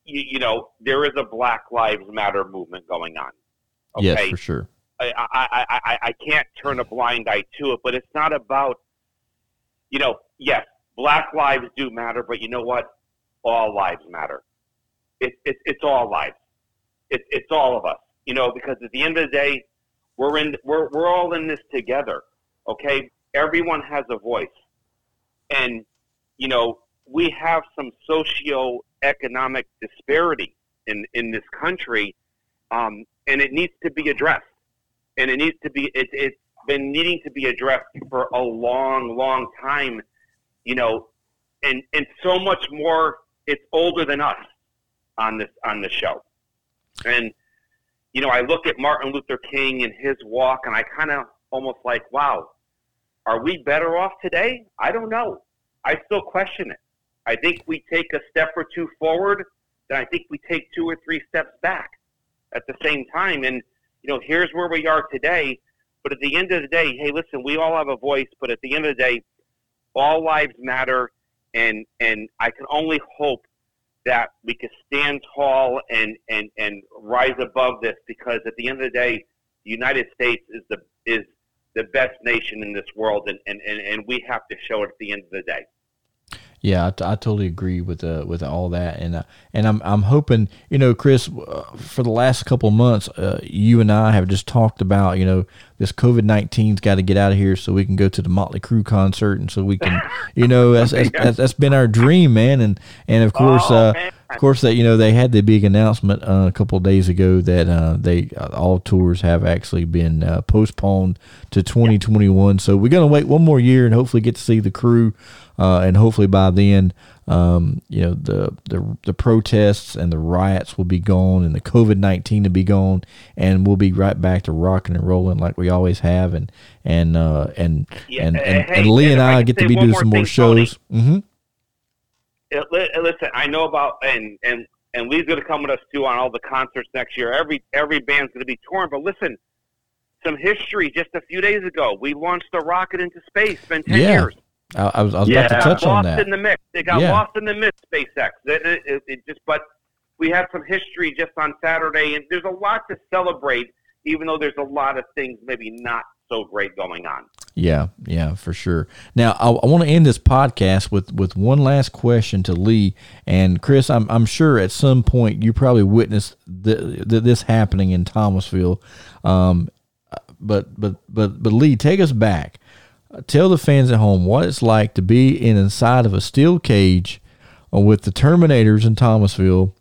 you, you know, there is a Black Lives Matter movement going on. Okay, Yes, for sure. I, I, I, I, can't turn a blind eye to it, but it's not about, you know, yes, black lives do matter, but you know what? All lives matter. It, it, it's all lives. It, it's all of us, you know, because at the end of the day, we're in, we're, we're all in this together. Okay. Everyone has a voice and, you know, we have some socio-economic disparity in, in this country. Um, and it needs to be addressed. And it needs to be it, it's been needing to be addressed for a long long time you know and and so much more it's older than us on this on the show. And you know i look at martin luther king and his walk and i kind of almost like wow are we better off today? I don't know. I still question it i think we take a step or two forward then i think we take two or three steps back at the same time and you know, here's where we are today. But at the end of the day, hey, listen, we all have a voice, but at the end of the day, all lives matter, and and I can only hope that we can stand tall and and and rise above this because at the end of the day, the United States is the is the best nation in this world, and and and, and we have to show it at the end of the day. Yeah, I, t- I totally agree with uh, with all that, and uh, and I'm I'm hoping you know, Chris, uh, for the last couple of months, uh, you and I have just talked about you know this COVID 19's got to get out of here so we can go to the Motley Crue concert, and so we can, you know, that's that's, that's, that's been our dream, man, and and of course, Oh, uh, man. Of course that you know they had the big announcement uh, a couple of days ago that uh, they uh, all tours have actually been uh, postponed to 2021. So we're gonna wait one more year and hopefully get to see the crew, uh, and hopefully by then, um, you know the, the the protests and the riots will be gone and the COVID 19 will be gone, and we'll be right back to rocking and rolling like we always have, and and uh, and Yeah, and, and, hey, and Lee and I I get to be doing some more thing, Tony. shows. Listen, I know about and and and Lee's going to come with us too on all the concerts next year. Every every band's going to be touring, but listen, some history. Just a few days ago, we launched a rocket into space. It's been ten Yeah. years. I, I was I was Yeah. about to touch on lost that. in the mix. They got Yeah. lost in the mix. SpaceX. It, it, it just, but we had some history just on Saturday, and there's a lot to celebrate. Even though there's a lot of things maybe not so great going on. Yeah, yeah, for sure. Now, I, I want to end this podcast with with one last question to Lee and Chris. I'm I'm sure at some point you probably witnessed the, the, this happening in Thomasville, um, but but but but Lee, take us back. Tell the fans at home what it's like to be in inside of a steel cage with the Terminators in Thomasville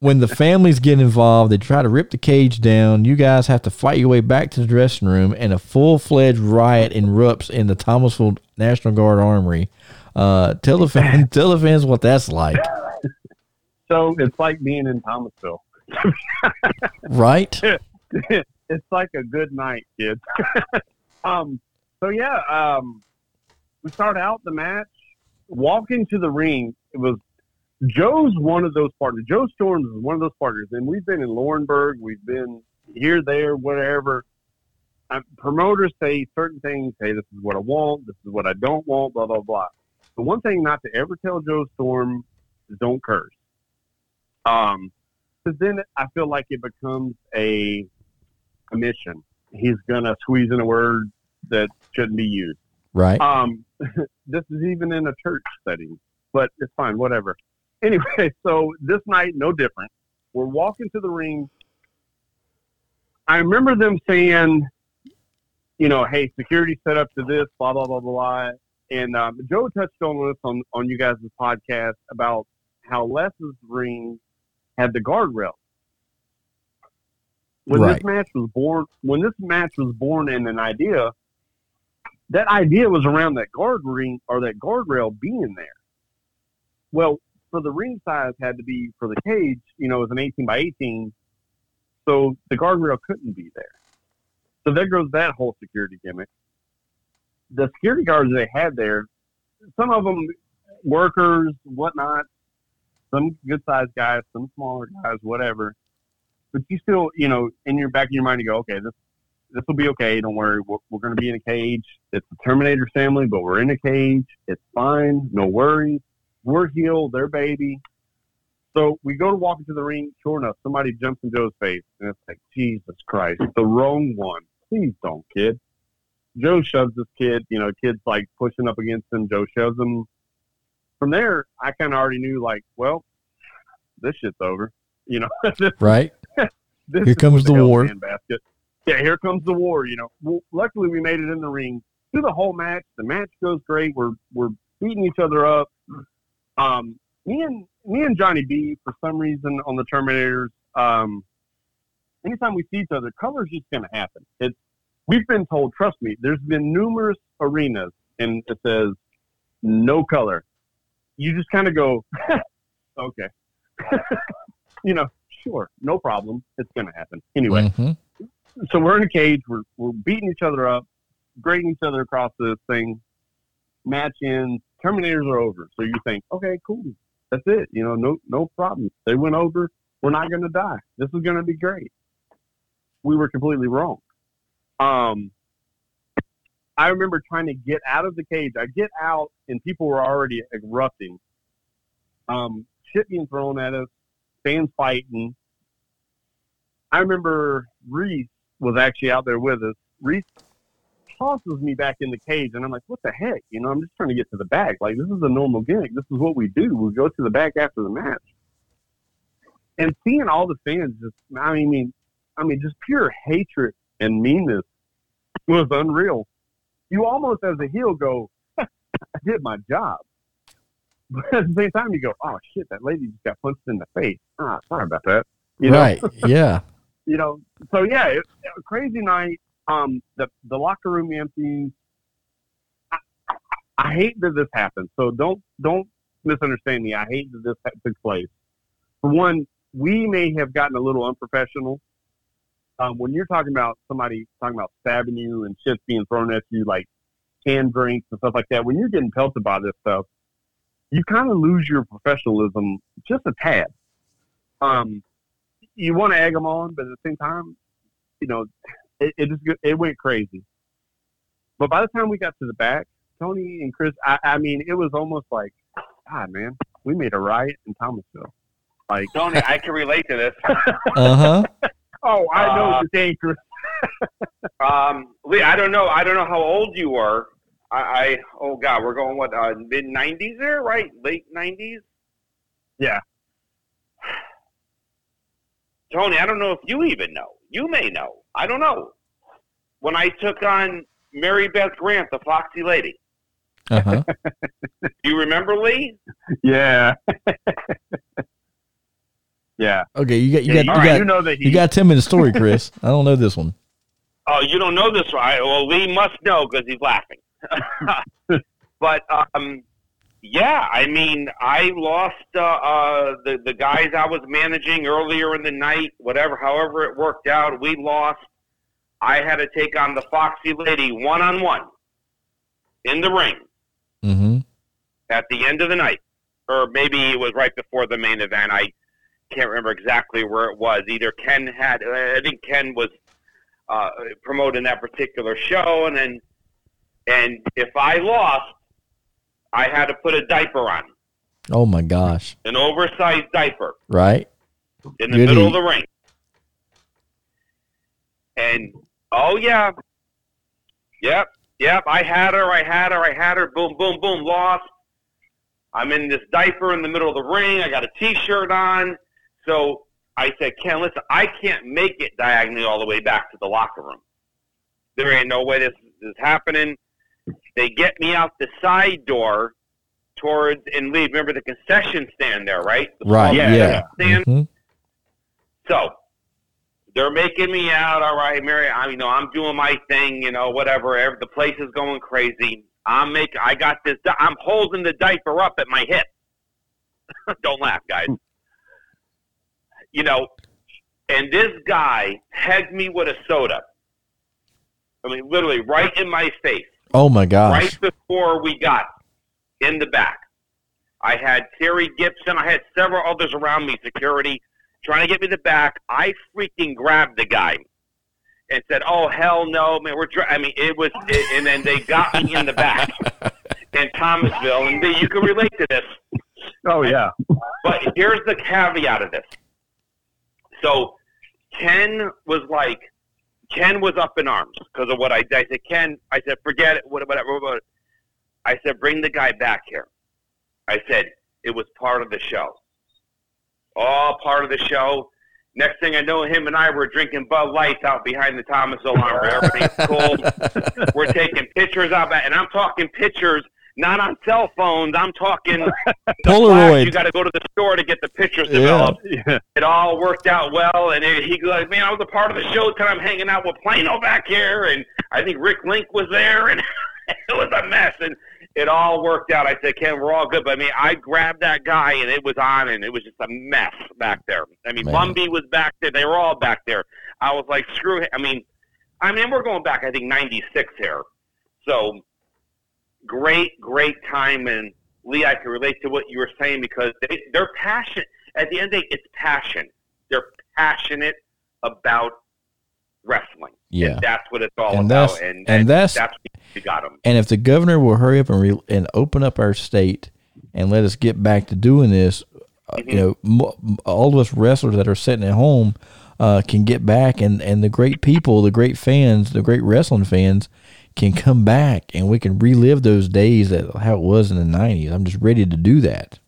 when the families get involved, they try to rip the cage down. You guys have to fight your way back to the dressing room, and a full fledged riot erupts in the Thomasville National Guard Armory. Uh, tell the fan, tell the fans what that's like, So it's like being in Thomasville. right? it's like a good night, kids. um, so yeah, um, we start out the match, walking to the ring. It was Joe's one of those partners. Joe Storms is one of those partners, and we've been in Laurinburg, we've been here, there, whatever. Um, promoters say certain things. Hey, this is what I want. This is what I don't want. Blah blah blah. The one thing not to ever tell Joe Storm is don't curse. Um, because then I feel like it becomes a commission. He's gonna squeeze in a word that shouldn't be used. Right. Um, this is even in a church setting, but it's fine, whatever. Anyway, so this night, no different. We're walking to the ring. I remember them saying, you know, hey, security set up to this, blah blah blah blah. blah. And um, Joe touched on this on on you guys' podcast about how Les's ring had the guardrail. When Right. this match was born, when this match was born in an idea, that idea was around that guard ring or that guardrail being there. Well, for the ring size had to be for the cage, you know, it was an 18 by 18, so the guardrail couldn't be there. So there goes that whole security gimmick. The security guards they had there, some of them workers, whatnot, some good sized guys, some smaller guys, whatever. But you still, you know, in your back of your mind, you go, okay, this this will be okay. Don't worry. We're, we're going to be in a cage. It's the Terminator family, but we're in a cage. It's fine. No worries. We're healed. They're baby. So we go to walk into the ring. Sure enough, somebody jumps in Joe's face, and it's like, Jesus Christ, the wrong one. Please don't, kid. Joe shoves this kid. You know, kid's like pushing up against him. Joe shoves him. From there, I kind of already knew, like, well, this shit's over. You know, this, Right. this Here comes the war. handbasket. Yeah, here comes the war. You know, well, luckily we made it in the ring through the whole match. The match goes great. We're we're beating each other up. Um, me and me and Johnny B for some reason on the Terminators. Um, anytime we see each other, color's just going to happen. It's we've been told. Trust me. There's been numerous arenas and it says no color. You just kind of go, okay. you know, sure, no problem. It's going to happen anyway Mhm. so we're in a cage. We're we're beating each other up, grading each other across this thing. Match ends. Terminators are over. So you think, okay, cool, that's it. You know, no no problem. They went over. We're not going to die. This is going to be great. We were completely wrong. Um, I remember trying to get out of the cage. I get out, and people were already erupting. Um, shit being thrown at us, fans fighting. I remember Reese was actually out there with us. Reese tosses me back in the cage, and I'm like, "What the heck?" You know, I'm just trying to get to the back. Like this is a normal gimmick. This is what we do. We go to the back after the match. And seeing all the fans just, I mean, I mean, just pure hatred and meanness was unreal. You almost, as a heel, go, "I did my job," but at the same time, you go, "Oh shit, that lady just got punched in the face." Ah, sorry about that. You know? right. Yeah. you know, so yeah, it, it- crazy night. Um, the the locker room empties. I, I hate that this happened. So don't don't misunderstand me. I hate that this took place. For one, we may have gotten a little unprofessional. Um, when you're talking about somebody talking about stabbing you and shit being thrown at you, like canned drinks and stuff like that, when you're getting pelted by this stuff, you kind of lose your professionalism just a tad. Um, you want to egg them on, but at the same time, you know, it, it just it went crazy. But by the time we got to the back, Tony and Chris, I, I mean, it was almost like, God, man, we made a riot in Thomasville. Like, Tony, I can relate to this. Uh huh. oh, I know Uh, it's dangerous. Um, Lee, I don't know. I don't know how old you were. I, I oh god, we're going what uh, mid '90s there, right? Late '90s. Yeah. Tony, I don't know if you even know. You may know. I don't know. When I took on Mary Beth Grant, the Foxy Lady, Uh huh. do you remember Lee? Yeah. yeah. Okay. You got you Yeah, got all you right, got you know that he, you got a ten minute story, Chris. I don't know this one. Oh, you don't know this, right? Well, Lee must know because he's laughing. but um, yeah, I mean, I lost uh, uh, the the guys I was managing earlier in the night. Whatever, however it worked out, we lost. I had to take on the Foxy Lady one on one in the ring Mm-hmm. at the end of the night, or maybe it was right before the main event. I can't remember exactly where it was. Either Ken had, I think Ken was uh, promoting that particular show, and then, and if I lost, I had to put a diaper on, Oh my gosh. an oversized diaper Right. in the middle of the ring. And oh yeah, yep, yep. I had her. I had her. I had her. Boom, boom, boom. Lost. I'm in this diaper in the middle of the ring. I got a T-shirt on. So I said, Ken, listen, I can't make it diagonally all the way back to the locker room. There ain't no way this is happening. They get me out the side door towards and leave. Remember the concession stand there, right? The Right. small Yeah. concession stand. Mhm. So they're making me out. All right, Mary. I you know I'm doing my thing. You know whatever. Every, the place is going crazy. I'm make. I got this. I'm holding the diaper up at my hip. Don't laugh, guys. you know, and this guy pegged me with a soda. I mean, literally right in my face Oh my gosh. right before we got in the back. I had Terry Gibson. I had several others around me, security, trying to get me the back. I freaking grabbed the guy and said, "Oh hell no, man, we're." Dr-. I mean, it was, it, and then they got me in the back in Thomasville, and you can relate to this. Oh yeah. But here's the caveat of this. So Ken was like, Ken was up in arms because of what I did. I said, Ken, I said, forget it, whatever, whatever. I said, bring the guy back here. I said, it was part of the show. All part of the show. Next thing I know, him and I were drinking Bud Lights out behind the Thomas Armory. Everything's cold. we're taking pictures out, back, and I'm talking pictures not on cell phones. I'm talking the Polaroid. You got to go to the store to get the pictures developed. Yeah. It all worked out well, and it, he like, man, I was a part of the show time. I'm hanging out with Plano back here, and I think Rick Link was there, and it was a mess, and it all worked out. I said, Ken, we're all good, but I mean, I grabbed that guy, and it was on, and it was just a mess back there. I mean, Man. Lumbee was back there. They were all back there. I was like, screw it. I mean, I mean, we're going back, I think, '96 here, so great, great time. And Lee, I can relate to what you were saying because they, they're passionate. At the end of the day, it's passion. They're passionate about wrestling. Yeah. And that's what it's all And about. that's- and, and that's- that's what you got them. And if the governor will hurry up and re- and open up our state and let us get back to doing this, uh, you know, mo- all of us wrestlers that are sitting at home uh, can get back, and and the great people, the great fans, the great wrestling fans can come back, and we can relive those days that how it was in the '90s. I'm just ready to do that.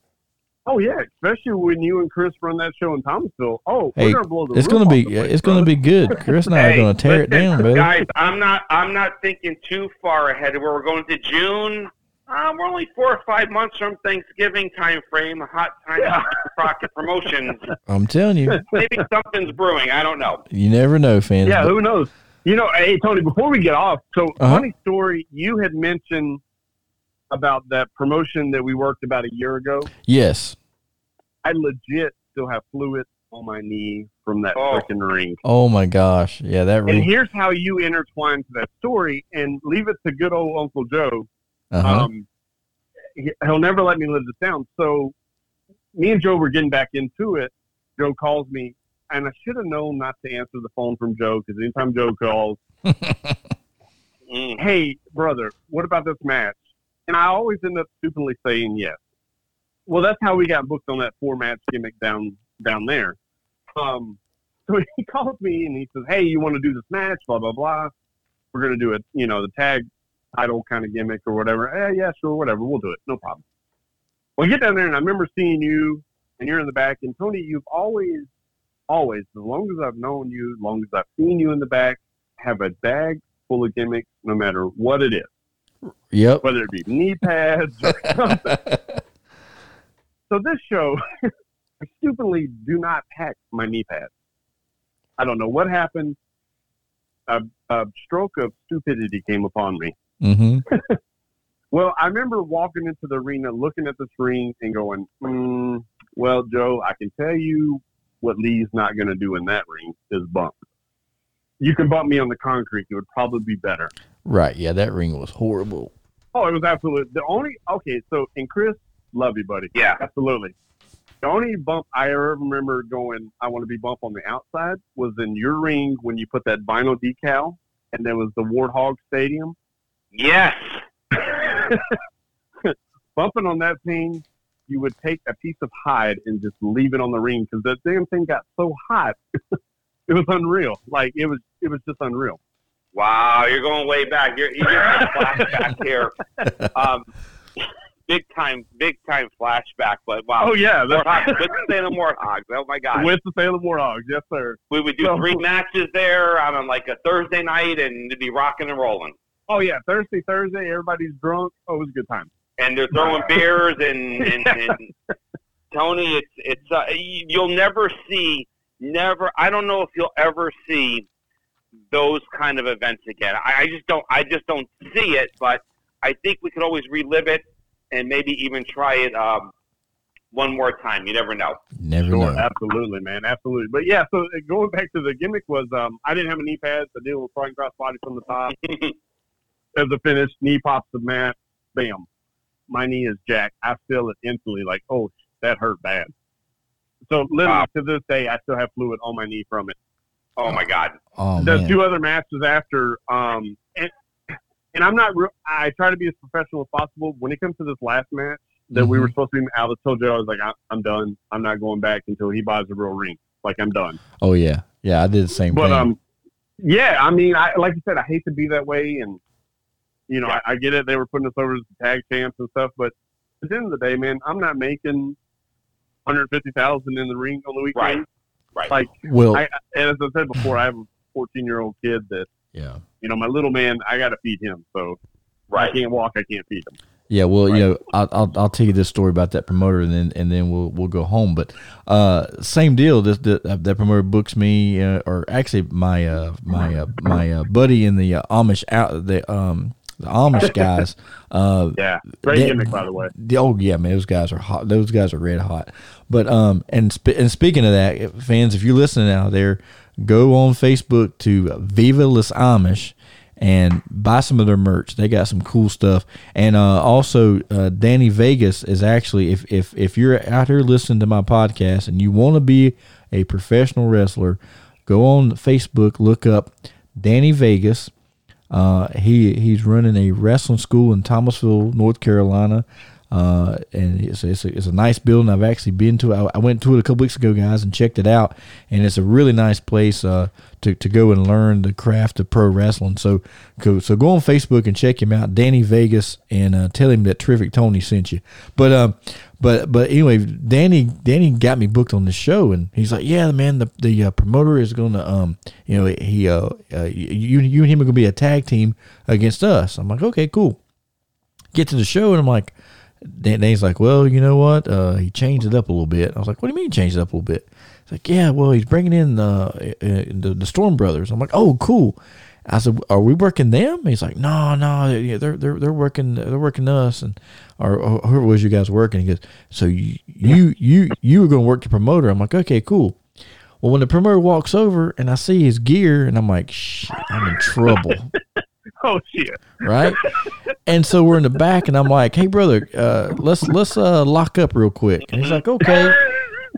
Oh yeah, especially when you and Chris run that show in Thomasville. Oh, Hey, we're gonna blow the it's gonna be the place, it's gonna be good. Chris and I are gonna tear it down, brother. Guys, I'm not I'm not thinking too far ahead. Where we're going to June. Uh, we're only four or five months from Thanksgiving time frame. A hot time for Crockett Promotions. I'm telling you, Maybe something's brewing. I don't know. you never know, fans. Yeah, who knows? You know, hey Tony, before we get off, so Uh-huh. funny story. You had mentioned about that promotion that we worked about a year ago. yes. I legit still have fluid on my knee from that Oh. freaking ring. Oh my gosh, yeah, that And here's how you intertwine to that story, and leave it to good old Uncle Joe. Uh-huh. Um, he, he'll never let me live this down. So, me and Joe were getting back into it. Joe calls me, and I should have known not to answer the phone from Joe because anytime Joe calls, Mm. hey, brother, what about this match? And I always end up stupidly saying yes. Well, that's how we got booked on that four match gimmick down down there. Um, so he calls me and he says, "Hey, you want to do this match? Blah blah blah. We're gonna do it, you know, the tag title kind of gimmick or whatever. Eh, yeah, sure, whatever. We'll do it. No problem." Well, I get down there and I remember seeing you, and you're in the back. And Tony, you've always, always, as long as I've known you, as long as I've seen you in the back, have a bag full of gimmicks, no matter what it is Yep. whether it be knee pads or something. so this show, I stupidly do not pack my knee pads. I don't know what happened. A, a stroke of stupidity came upon me. hmm Well, I remember walking into the arena, looking at the ring, and going, mm, "Well, Joe, I can tell you what Lee's not going to do in that ring is bump. You can bump me on the concrete; it would probably be better." Right. Yeah, that ring was horrible. Oh, it was absolutely the only. Okay, so and Chris, love you, buddy. Yeah. absolutely. The only bump I ever remember going, I want to be bump on the outside, was in your ring when you put that vinyl decal, and there was the Warthog Stadium. Yes. Bumping on that thing, you would take a piece of hide and just leave it on the ring because that damn thing got so hot. it was unreal. Like it was, it was just unreal. Wow, you're going way back. You're, you're a flashback here. Um, big time, big time flashback. But wow. Oh yeah, that's Warthogs, with the Salem Warthogs. Oh my God. with the Salem Warthogs. Yes, sir. we would do So- three matches there on like a Thursday night, and it'd be rocking and rolling. Oh yeah, Thursday, Thursday, everybody's drunk. Oh, it was a good time. And they're throwing beers and, and, and Tony, it's it's uh, you- you'll never see, never. I don't know if you'll ever see those kind of events again. I, I just don't. I just don't see it. But I think we could always relive it and maybe even try it um, one more time. You never know. Never Sure, know. absolutely, man, absolutely. But yeah, so uh, going back to the gimmick was, um, I didn't have a knee pads. I deal with front cross body from the top. As a finish, knee pops the mat, bam. My knee is jacked. I feel it instantly, like, oh, that hurt bad. So literally Wow. to this day, I still have fluid on my knee from it. Oh my God. Oh the man. two other matches after. Um, and and I'm not. Re- I try to be as professional as possible. When it comes to this last match that we Mhm. were supposed to be, I was told Joe I was like, I, I'm done. I'm not going back until he buys a real ring. Like I'm done. Oh yeah, yeah. I did the same But thing. um, yeah. I mean, I like you said, I hate to be that way, and you know, I, I get it. They were putting us over as tag champs and stuff, but at the end of the day, man, I'm not making 150 thousand in the ring on the weekend. Right. Right. Like well, I, and as I said before, I have a 14 year old kid that yeah, you know, my little man, I got to feed him. So I can't walk, I can't feed him. yeah. Well, Right. you know, I'll, I'll I'll tell you this story about that promoter, and then and then we'll we'll go home. But uh, same deal. This that, that promoter books me, uh, or actually my uh my uh, my uh, buddy in the uh, Amish out the um the Amish guys. Uh, Yeah. Great That- gimmick, by the way. The- oh yeah, man, those guys are hot. Those guys are red hot. But um, and sp- and speaking of that, fans, if you're listening out there, go on Facebook to Viva Las Amish and buy some of their merch. They got some cool stuff. And uh, also, uh, Danny Vegas is actually if if if you're out here listening to my podcast and you want to be a professional wrestler, go on Facebook, look up Danny Vegas. Uh, he he's running a wrestling school in Thomasville, North Carolina, uh, and it's it's a, it's a nice building. I've actually been to. it. I, went to it a couple weeks ago, guys, and checked it out. And it's a really nice place uh, to to go and learn the craft of pro wrestling. So go so go on Facebook and check him out, Danny Vegas, and uh, tell him that Terrific Tony sent you. But um, but but anyway, Danny Danny got me booked on the show, and he's like, yeah, the man, the the uh, promoter is gonna um, you know, he uh, uh you you and him are gonna be a tag team against us. I'm like, okay, cool. Get to the show, and I'm like, Dan, Danny's like, well, you know what? Uh, he changed it up a little bit. I was like, what do you mean changed it up a little bit? He's like, yeah, well, he's bringing in uh, uh, the the Storm Brothers. I'm like, oh, cool. I said, "Are we working them?" He's like, "No, no, they're they're they're, working they're working us and or, or whoever was you guys working." He goes, "So you you you you were going to work the promoter?" I'm like, "Okay, cool." Well, when the promoter walks over and I see his gear, and I'm like, "Shit, I'm in trouble." Oh, shit. right? And so we're in the back, and I'm like, "Hey, brother, uh, let's let's uh, lock up real quick." And he's like, "Okay."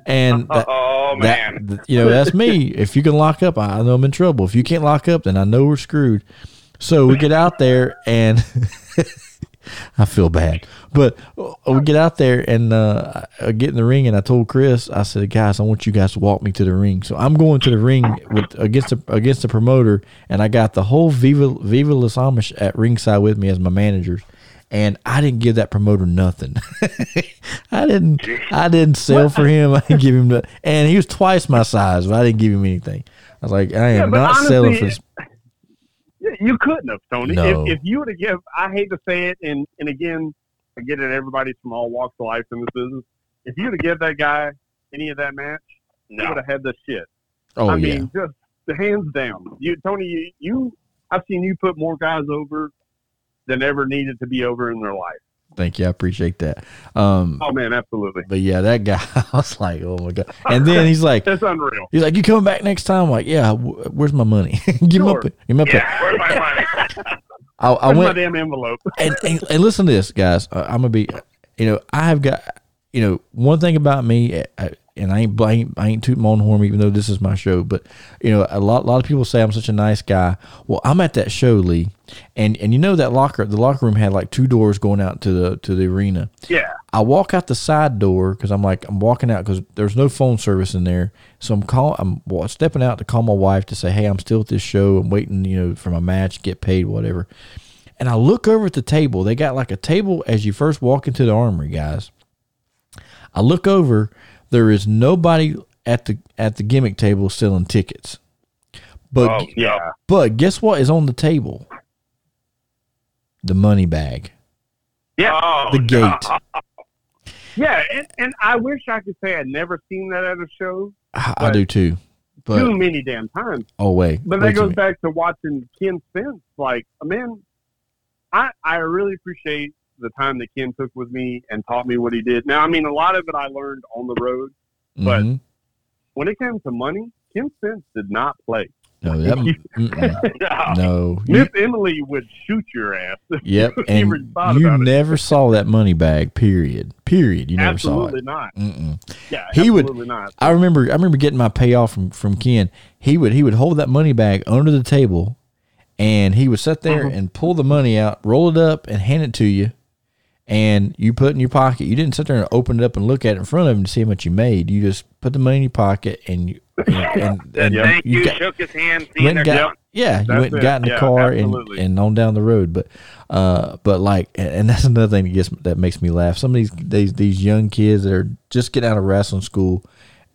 And that, Oh man. th- you know, that's me. If you can lock up, I know I'm in trouble. If you can't lock up, then I know we're screwed. So we get out there, and I feel bad. But uh, we get out there and uh, I get in the ring, and I told Chris, I said, "Guys, I want you guys to walk me to the ring." So I'm going to the ring with against the against the promoter, and I got the whole Viva Viva Las Amish at ringside with me as my managers. And I didn't give that promoter nothing. I didn't. I didn't sell for him. I didn't give him the. And he was twice my size, but I didn't give him anything. I was like, I am but not selling for this. Yeah, You couldn't have, Tony. No. If, if you would have give, I hate to say it, and, and again, I get it, everybody's from all walks of life in this business. If you would have give that guy any of that match, he would have had the shit. Oh I yeah. mean, just the hands down. You, Tony, you, you, I've seen you put more guys over than ever needed to be over in their life. Thank you. I appreciate that. Um, Oh man, absolutely. But yeah, that guy, I was like, oh my god. And then he's like, That's unreal. he's like, you coming back next time? I'm like, yeah. wh- Where's my money? give me Sure. up. Give me up. Yeah, where's my money? I, I Where's my damn envelope? and, and, and listen to this, guys. Uh, I'm gonna be, you know, I have got, you know, one thing about me, uh, and I ain't, I ain't, I ain't tooting my own horn, even though this is my show. But you know, a lot, a lot of people say I'm such a nice guy. Well, I'm at that show, Lee, and and you know that locker, the locker room had like two doors going out to the to the arena. Yeah. I walk out the side door because I'm like I'm walking out because there's no phone service in there. So I'm call I'm wa- stepping out to call my wife to say, hey, I'm still at this show. I'm waiting, you know, for my match, get paid, whatever. And I look over at the table. They got like a table as you first walk into the armory, guys. I look over. There is nobody at the at the gimmick table selling tickets. But Oh, Yeah. but guess what is on the table? The money bag, Yeah. Oh, the no. gate. Yeah. And, and I wish I could say I'd never seen that at a show I, I do too. But too many damn times. oh wait, But way that too goes many. back to watching Ken Spence. Like, man, I I really appreciate the time that Ken took with me and taught me what he did. Now, I mean, a lot of it I learned on the road. but- Mhm. When it came to money, Ken Spence did not play. no, that, no. You- Miss Emily would shoot your ass. Yep, You and you about it. never saw that money bag. Period. Period. You never saw absolutely it. not. Mm-mm. Yeah, He would- not. I remember. I remember getting my payoff from from Ken. He would he would hold that money bag under the table, and he would sit there Mm-hmm. and pull the money out, roll it up, and hand it to you. And you put it in your pocket. You didn't sit there and open it up and look at it in front of him to see how much you made. You just put the money in your pocket and you and, and, and Thank you. got- Shook his hand. went Seeing and their got, gun. yeah, you That's went and it. got in the Yeah, car and, absolutely. and on down the road. But uh, but like, and, and that's another thing that gets that makes me laugh. Some of these these these young kids that are just getting out of wrestling school,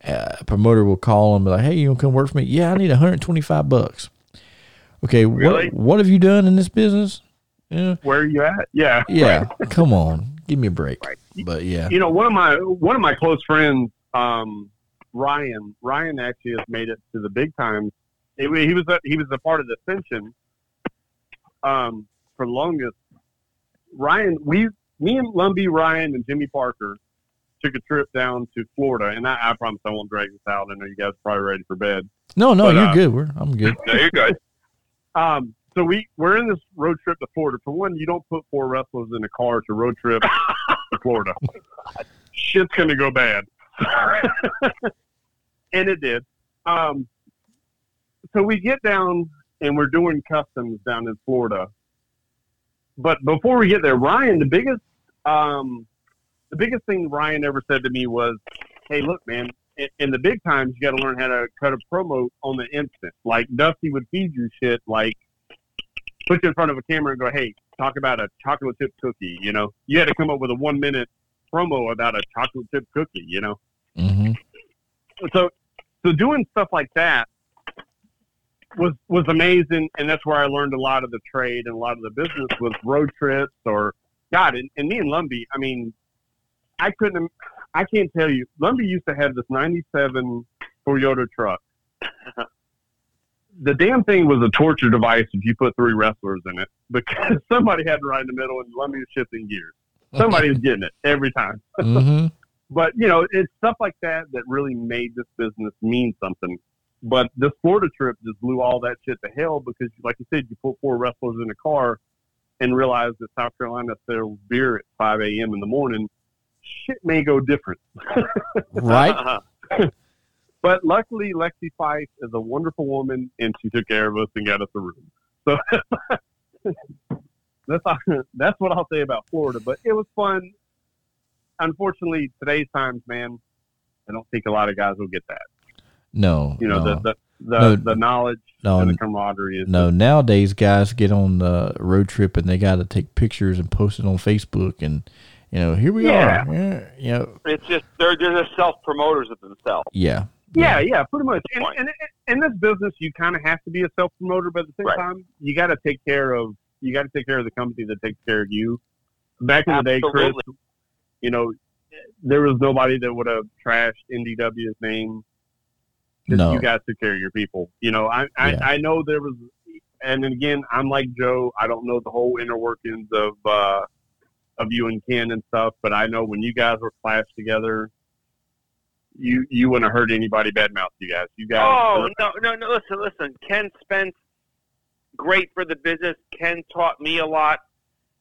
uh, a promoter will call them like, "Hey, you gonna come work for me? Yeah, I need 125 bucks. Okay, Really? what what have you done in this business? Yeah, Where are you at? Yeah. yeah. Come on, give me a break. But yeah, You know, one of my one of my close friends, um, Ryan. Ryan actually has made it to the big time. He, he was a, he was a part of the Ascension. Um, for the longest, Ryan, we, me and Lumbee, Ryan, and Jimmy Parker took a trip down to Florida, and I, I promise I won't drag this out. I know you guys are probably ready for bed. no, no, but, you're uh, good. We're I'm good. No, you're good. Um, so we we're in this road trip to Florida. For one, you don't put four wrestlers in a car to road trip to Florida. Shit's gonna go bad, and it did. Um, so we get down and we're doing customs down in Florida. But before we get there, Ryan, the biggest um, the biggest thing Ryan ever said to me was, "Hey, look, man, in, in the big times, you got to learn how to cut a promo on the instant. Like Dusty would feed you shit, like put you in front of a camera and go, "Hey, talk about a chocolate chip cookie." You know, you had to come up with a one minute promo about a chocolate chip cookie. You know, hmm so so doing stuff like that was was amazing, and that's where I learned a lot of the trade and a lot of the business was road trips or God. And, and me and Lumbee, I mean, I couldn't. I can't tell you. Lumbee used to have this '97 Toyota truck. the damn thing was a torture device if you put three wrestlers in it because somebody had to ride in the middle and Lumbee was shifting gears. Somebody was getting it every time hmm but you know, it's stuff like that that really made this business mean something. But this Florida trip just blew all that shit to hell because, like you said, you put four wrestlers in a car and realize that South Carolina sells beer at 5 a.m. in the morning. Shit may go different. Right. But luckily, Lexi Fife is a wonderful woman, and she took care of us and got us a room. So that's all, that's what I'll say about Florida. But it was fun. Unfortunately, today's times, man, I don't think a lot of guys will get that. No, You know, no. the the the, No. the knowledge No, and the camaraderie is No, nowadays guys get on the road trip and they got to take pictures and post it on Facebook and you know here we Yeah. are. Yeah, you know, It's just they're they're just self promoters of themselves. yeah, Yeah, yeah, pretty much. And, and in this business, you kind of have to be a self promoter, but at the same Right. time, you got to take care of you got to take care of the company that takes care of you. Back in the day, Chris, you know, there was nobody that would have trashed NDW's name. No. you guys took care of your people. You know, I I, Yeah. I know there was, and then again, I'm like Joe. I don't know the whole inner workings of uh, of you and Ken and stuff, but I know when you guys were clashed together, you you wouldn't have heard anybody badmouth you guys. You guys. Oh no, no, no! Listen, listen. Ken Spence, great for the business. Ken taught me a lot.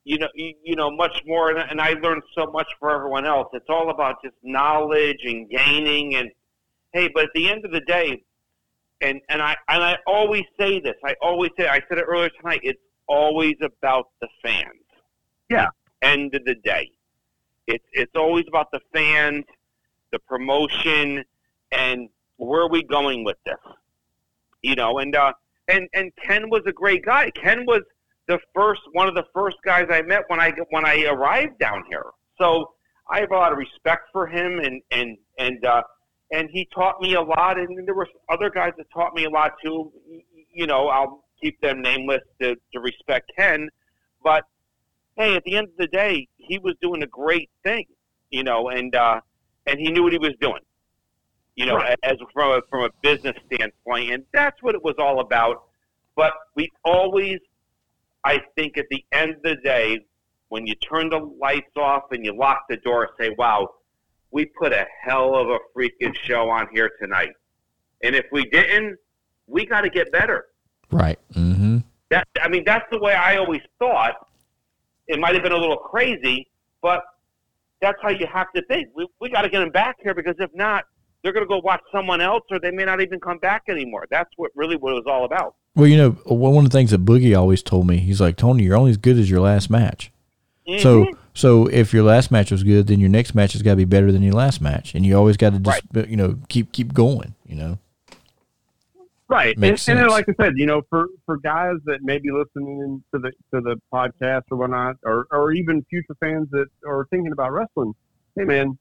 You know, you, you know much more, and, and I learned so much for everyone else. It's all about just knowledge and gaining. And hey, but at the end of the day, and and I and I always say this. I always say. I said it earlier tonight. It's always about the fans. Yeah. End of the day, it's it's always about the fans, the promotion, and where are we going with this? You know, and uh, and and Ken was a great guy. Ken was the first one of the first guys I met when I when I arrived down here. So I have a lot of respect for him, and and and uh, and he taught me a lot. And there were other guys that taught me a lot too. You know, I'll keep them nameless to, to respect Ken, but hey, at the end of the day, he was doing a great thing. You know, and uh, and he knew what he was doing. You know, Right. as from a from a business standpoint, and that's what it was all about. But we always, I think, at the end of the day, when you turn the lights off and you lock the door, say, "Wow, we put a hell of a freaking show on here tonight." And if we didn't, we got to get better. Right. Mm-hmm. That I mean, that's the way I always thought. It might have been a little crazy, but that's how you have to think. We we got to get them back here because if not, they're going to go watch someone else, or they may not even come back anymore. That's what really what it was all about. Well, you know, one of the things that Boogie always told me, he's like, Tony, you're only as good as your last match. So, Mhm. so if your last match was good, then your next match has got to be better than your last match, and you always got to just, you know, keep keep going. You know. Right, and, Makes and sense. like I said, you know, for for guys that may be listening to the to the podcast or whatnot, or or even future fans that are thinking about wrestling, hey man,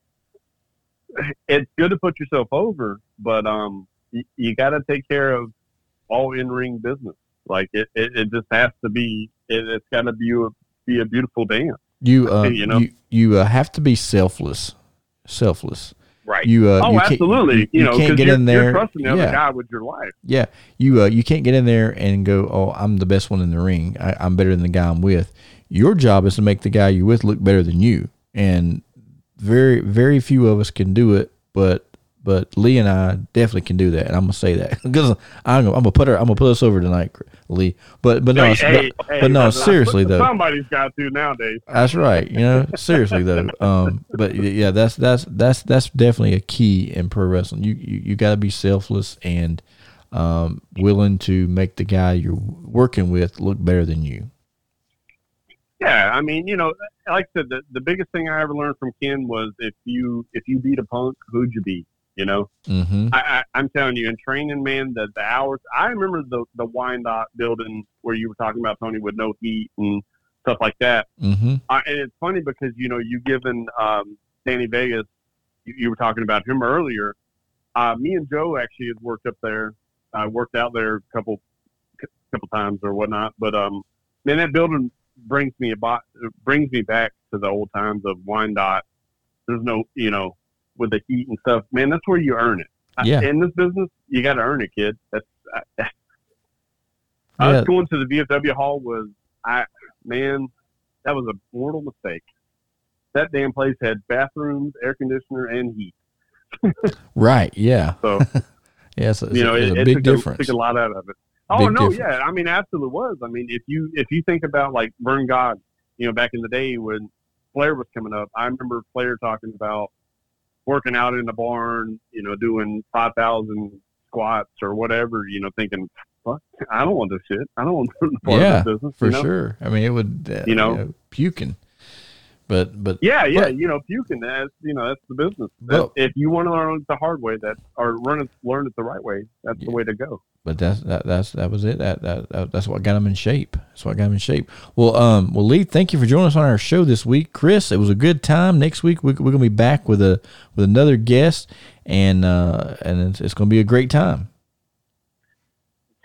it's good to put yourself over, but um, you, you got to take care of all in ring business. Like it, it, it just has to be. It, it's got to be a be a beautiful dance. You uh, You know? you you uh, have to be selfless, selfless. Right. You uh, oh, you absolutely. You, You, know, can't get in there. You're trusting the other guy with your life. yeah. You uh, you can't get in there and go, oh, I'm the best one in the ring. I, I'm better than the guy I'm with. Your job is to make the guy you're with look better than you, and very very few of us can do it. But but Lee and I definitely can do that, and I'm gonna say that because I'm gonna, I'm gonna put her I'm gonna put us over tonight, Lee. But but no, Hey, but, hey, but hey, no, seriously though. somebody's got to nowadays. That's right. You know, seriously though. Um, but yeah, that's that's that's that's definitely a key in pro wrestling. You you, you got to be selfless and um, willing to make the guy you're working with look better than you. Yeah, I mean, you know, like I said, the, the biggest thing I ever learned from Ken was if you if you beat a punk, who'd you beat? You know, Mm-hmm. I, I, I'm telling you, in training, man, the, the hours. I remember the the Wyandotte building where you were talking about Tony with no heat and stuff like that. Mm-hmm. I, and it's funny because you know you given um, Danny Vegas, you, you were talking about him earlier. Uh, me and Joe actually had worked up there. I worked out there a couple couple times or whatnot. But um, man, that building brings me about brings me back to the old times of Wyandotte. There's no, you know, with the heat and stuff. Man, that's where you earn it. I- Yeah. In this business, you got to earn it, kid. That's. I, Yeah. Us going to the VFW hall was, I man, that was a mortal mistake. That damn place had bathrooms, air conditioner, and heat. Right. Yeah. So Yeah. It's, a- you know, it's it, a it big took, difference. A, took a lot out of it. Oh Big no, difference. yeah, I mean, absolutely was. I mean, if you if you think about like Verne Gagne, you know, back in the day when Flair was coming up, I remember Flair talking about working out in the barn, you know, doing five thousand squats or whatever, you know, thinking, fuck, I don't want this shit. I don't want to be part Yeah, of this business. for you know? sure. I mean, it would. Uh, You know? puking. But but Yeah, yeah, But- you know, puking. That's you know, that's the business. But- if you want to learn it the hard way, that or learn it, learn it the right way, that's Yeah. the way to go. but that's that that's that was it. That, that that that's what got him in shape. That's what got him in shape. Well, um, well, Lee, thank you for joining us on our show this week, Chris. It was a good time. Next week we, we're gonna be back with a with another guest, and uh, and it's, it's gonna be a great time.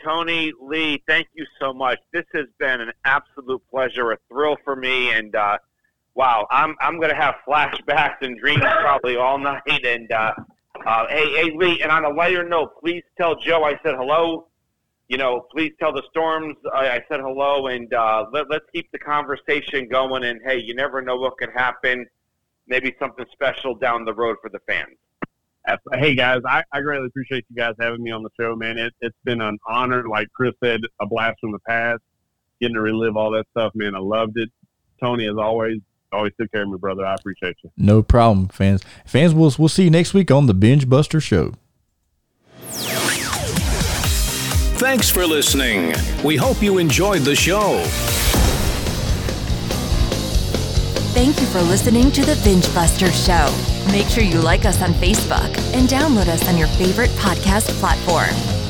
Tony Lee, thank you so much. This has been an absolute pleasure, a thrill for me, and uh, wow, I'm I'm to have flashbacks and dreams probably all night. And uh, uh, hey, hey Lee, and on a lighter note, please tell Joe I said hello. You know, please tell the Storms I, I said hello, and uh, let, let's keep the conversation going. And hey, you never know what could happen. Maybe something special down the road for the fans. Hey guys, I, I greatly appreciate you guys having me on the show, man. It, it's been an honor. Like Chris said, a blast from the past. Getting to relive all that stuff, man. I loved it. Tony, as always, always took care of me, brother. I appreciate you. No problem, fans. Fans, we'll we'll see you next week on the Bengebuster Show. Thanks for listening. We hope you enjoyed the show. Thank you for listening to the Bengebuster Show. Make sure you like us on Facebook and download us on your favorite podcast platform.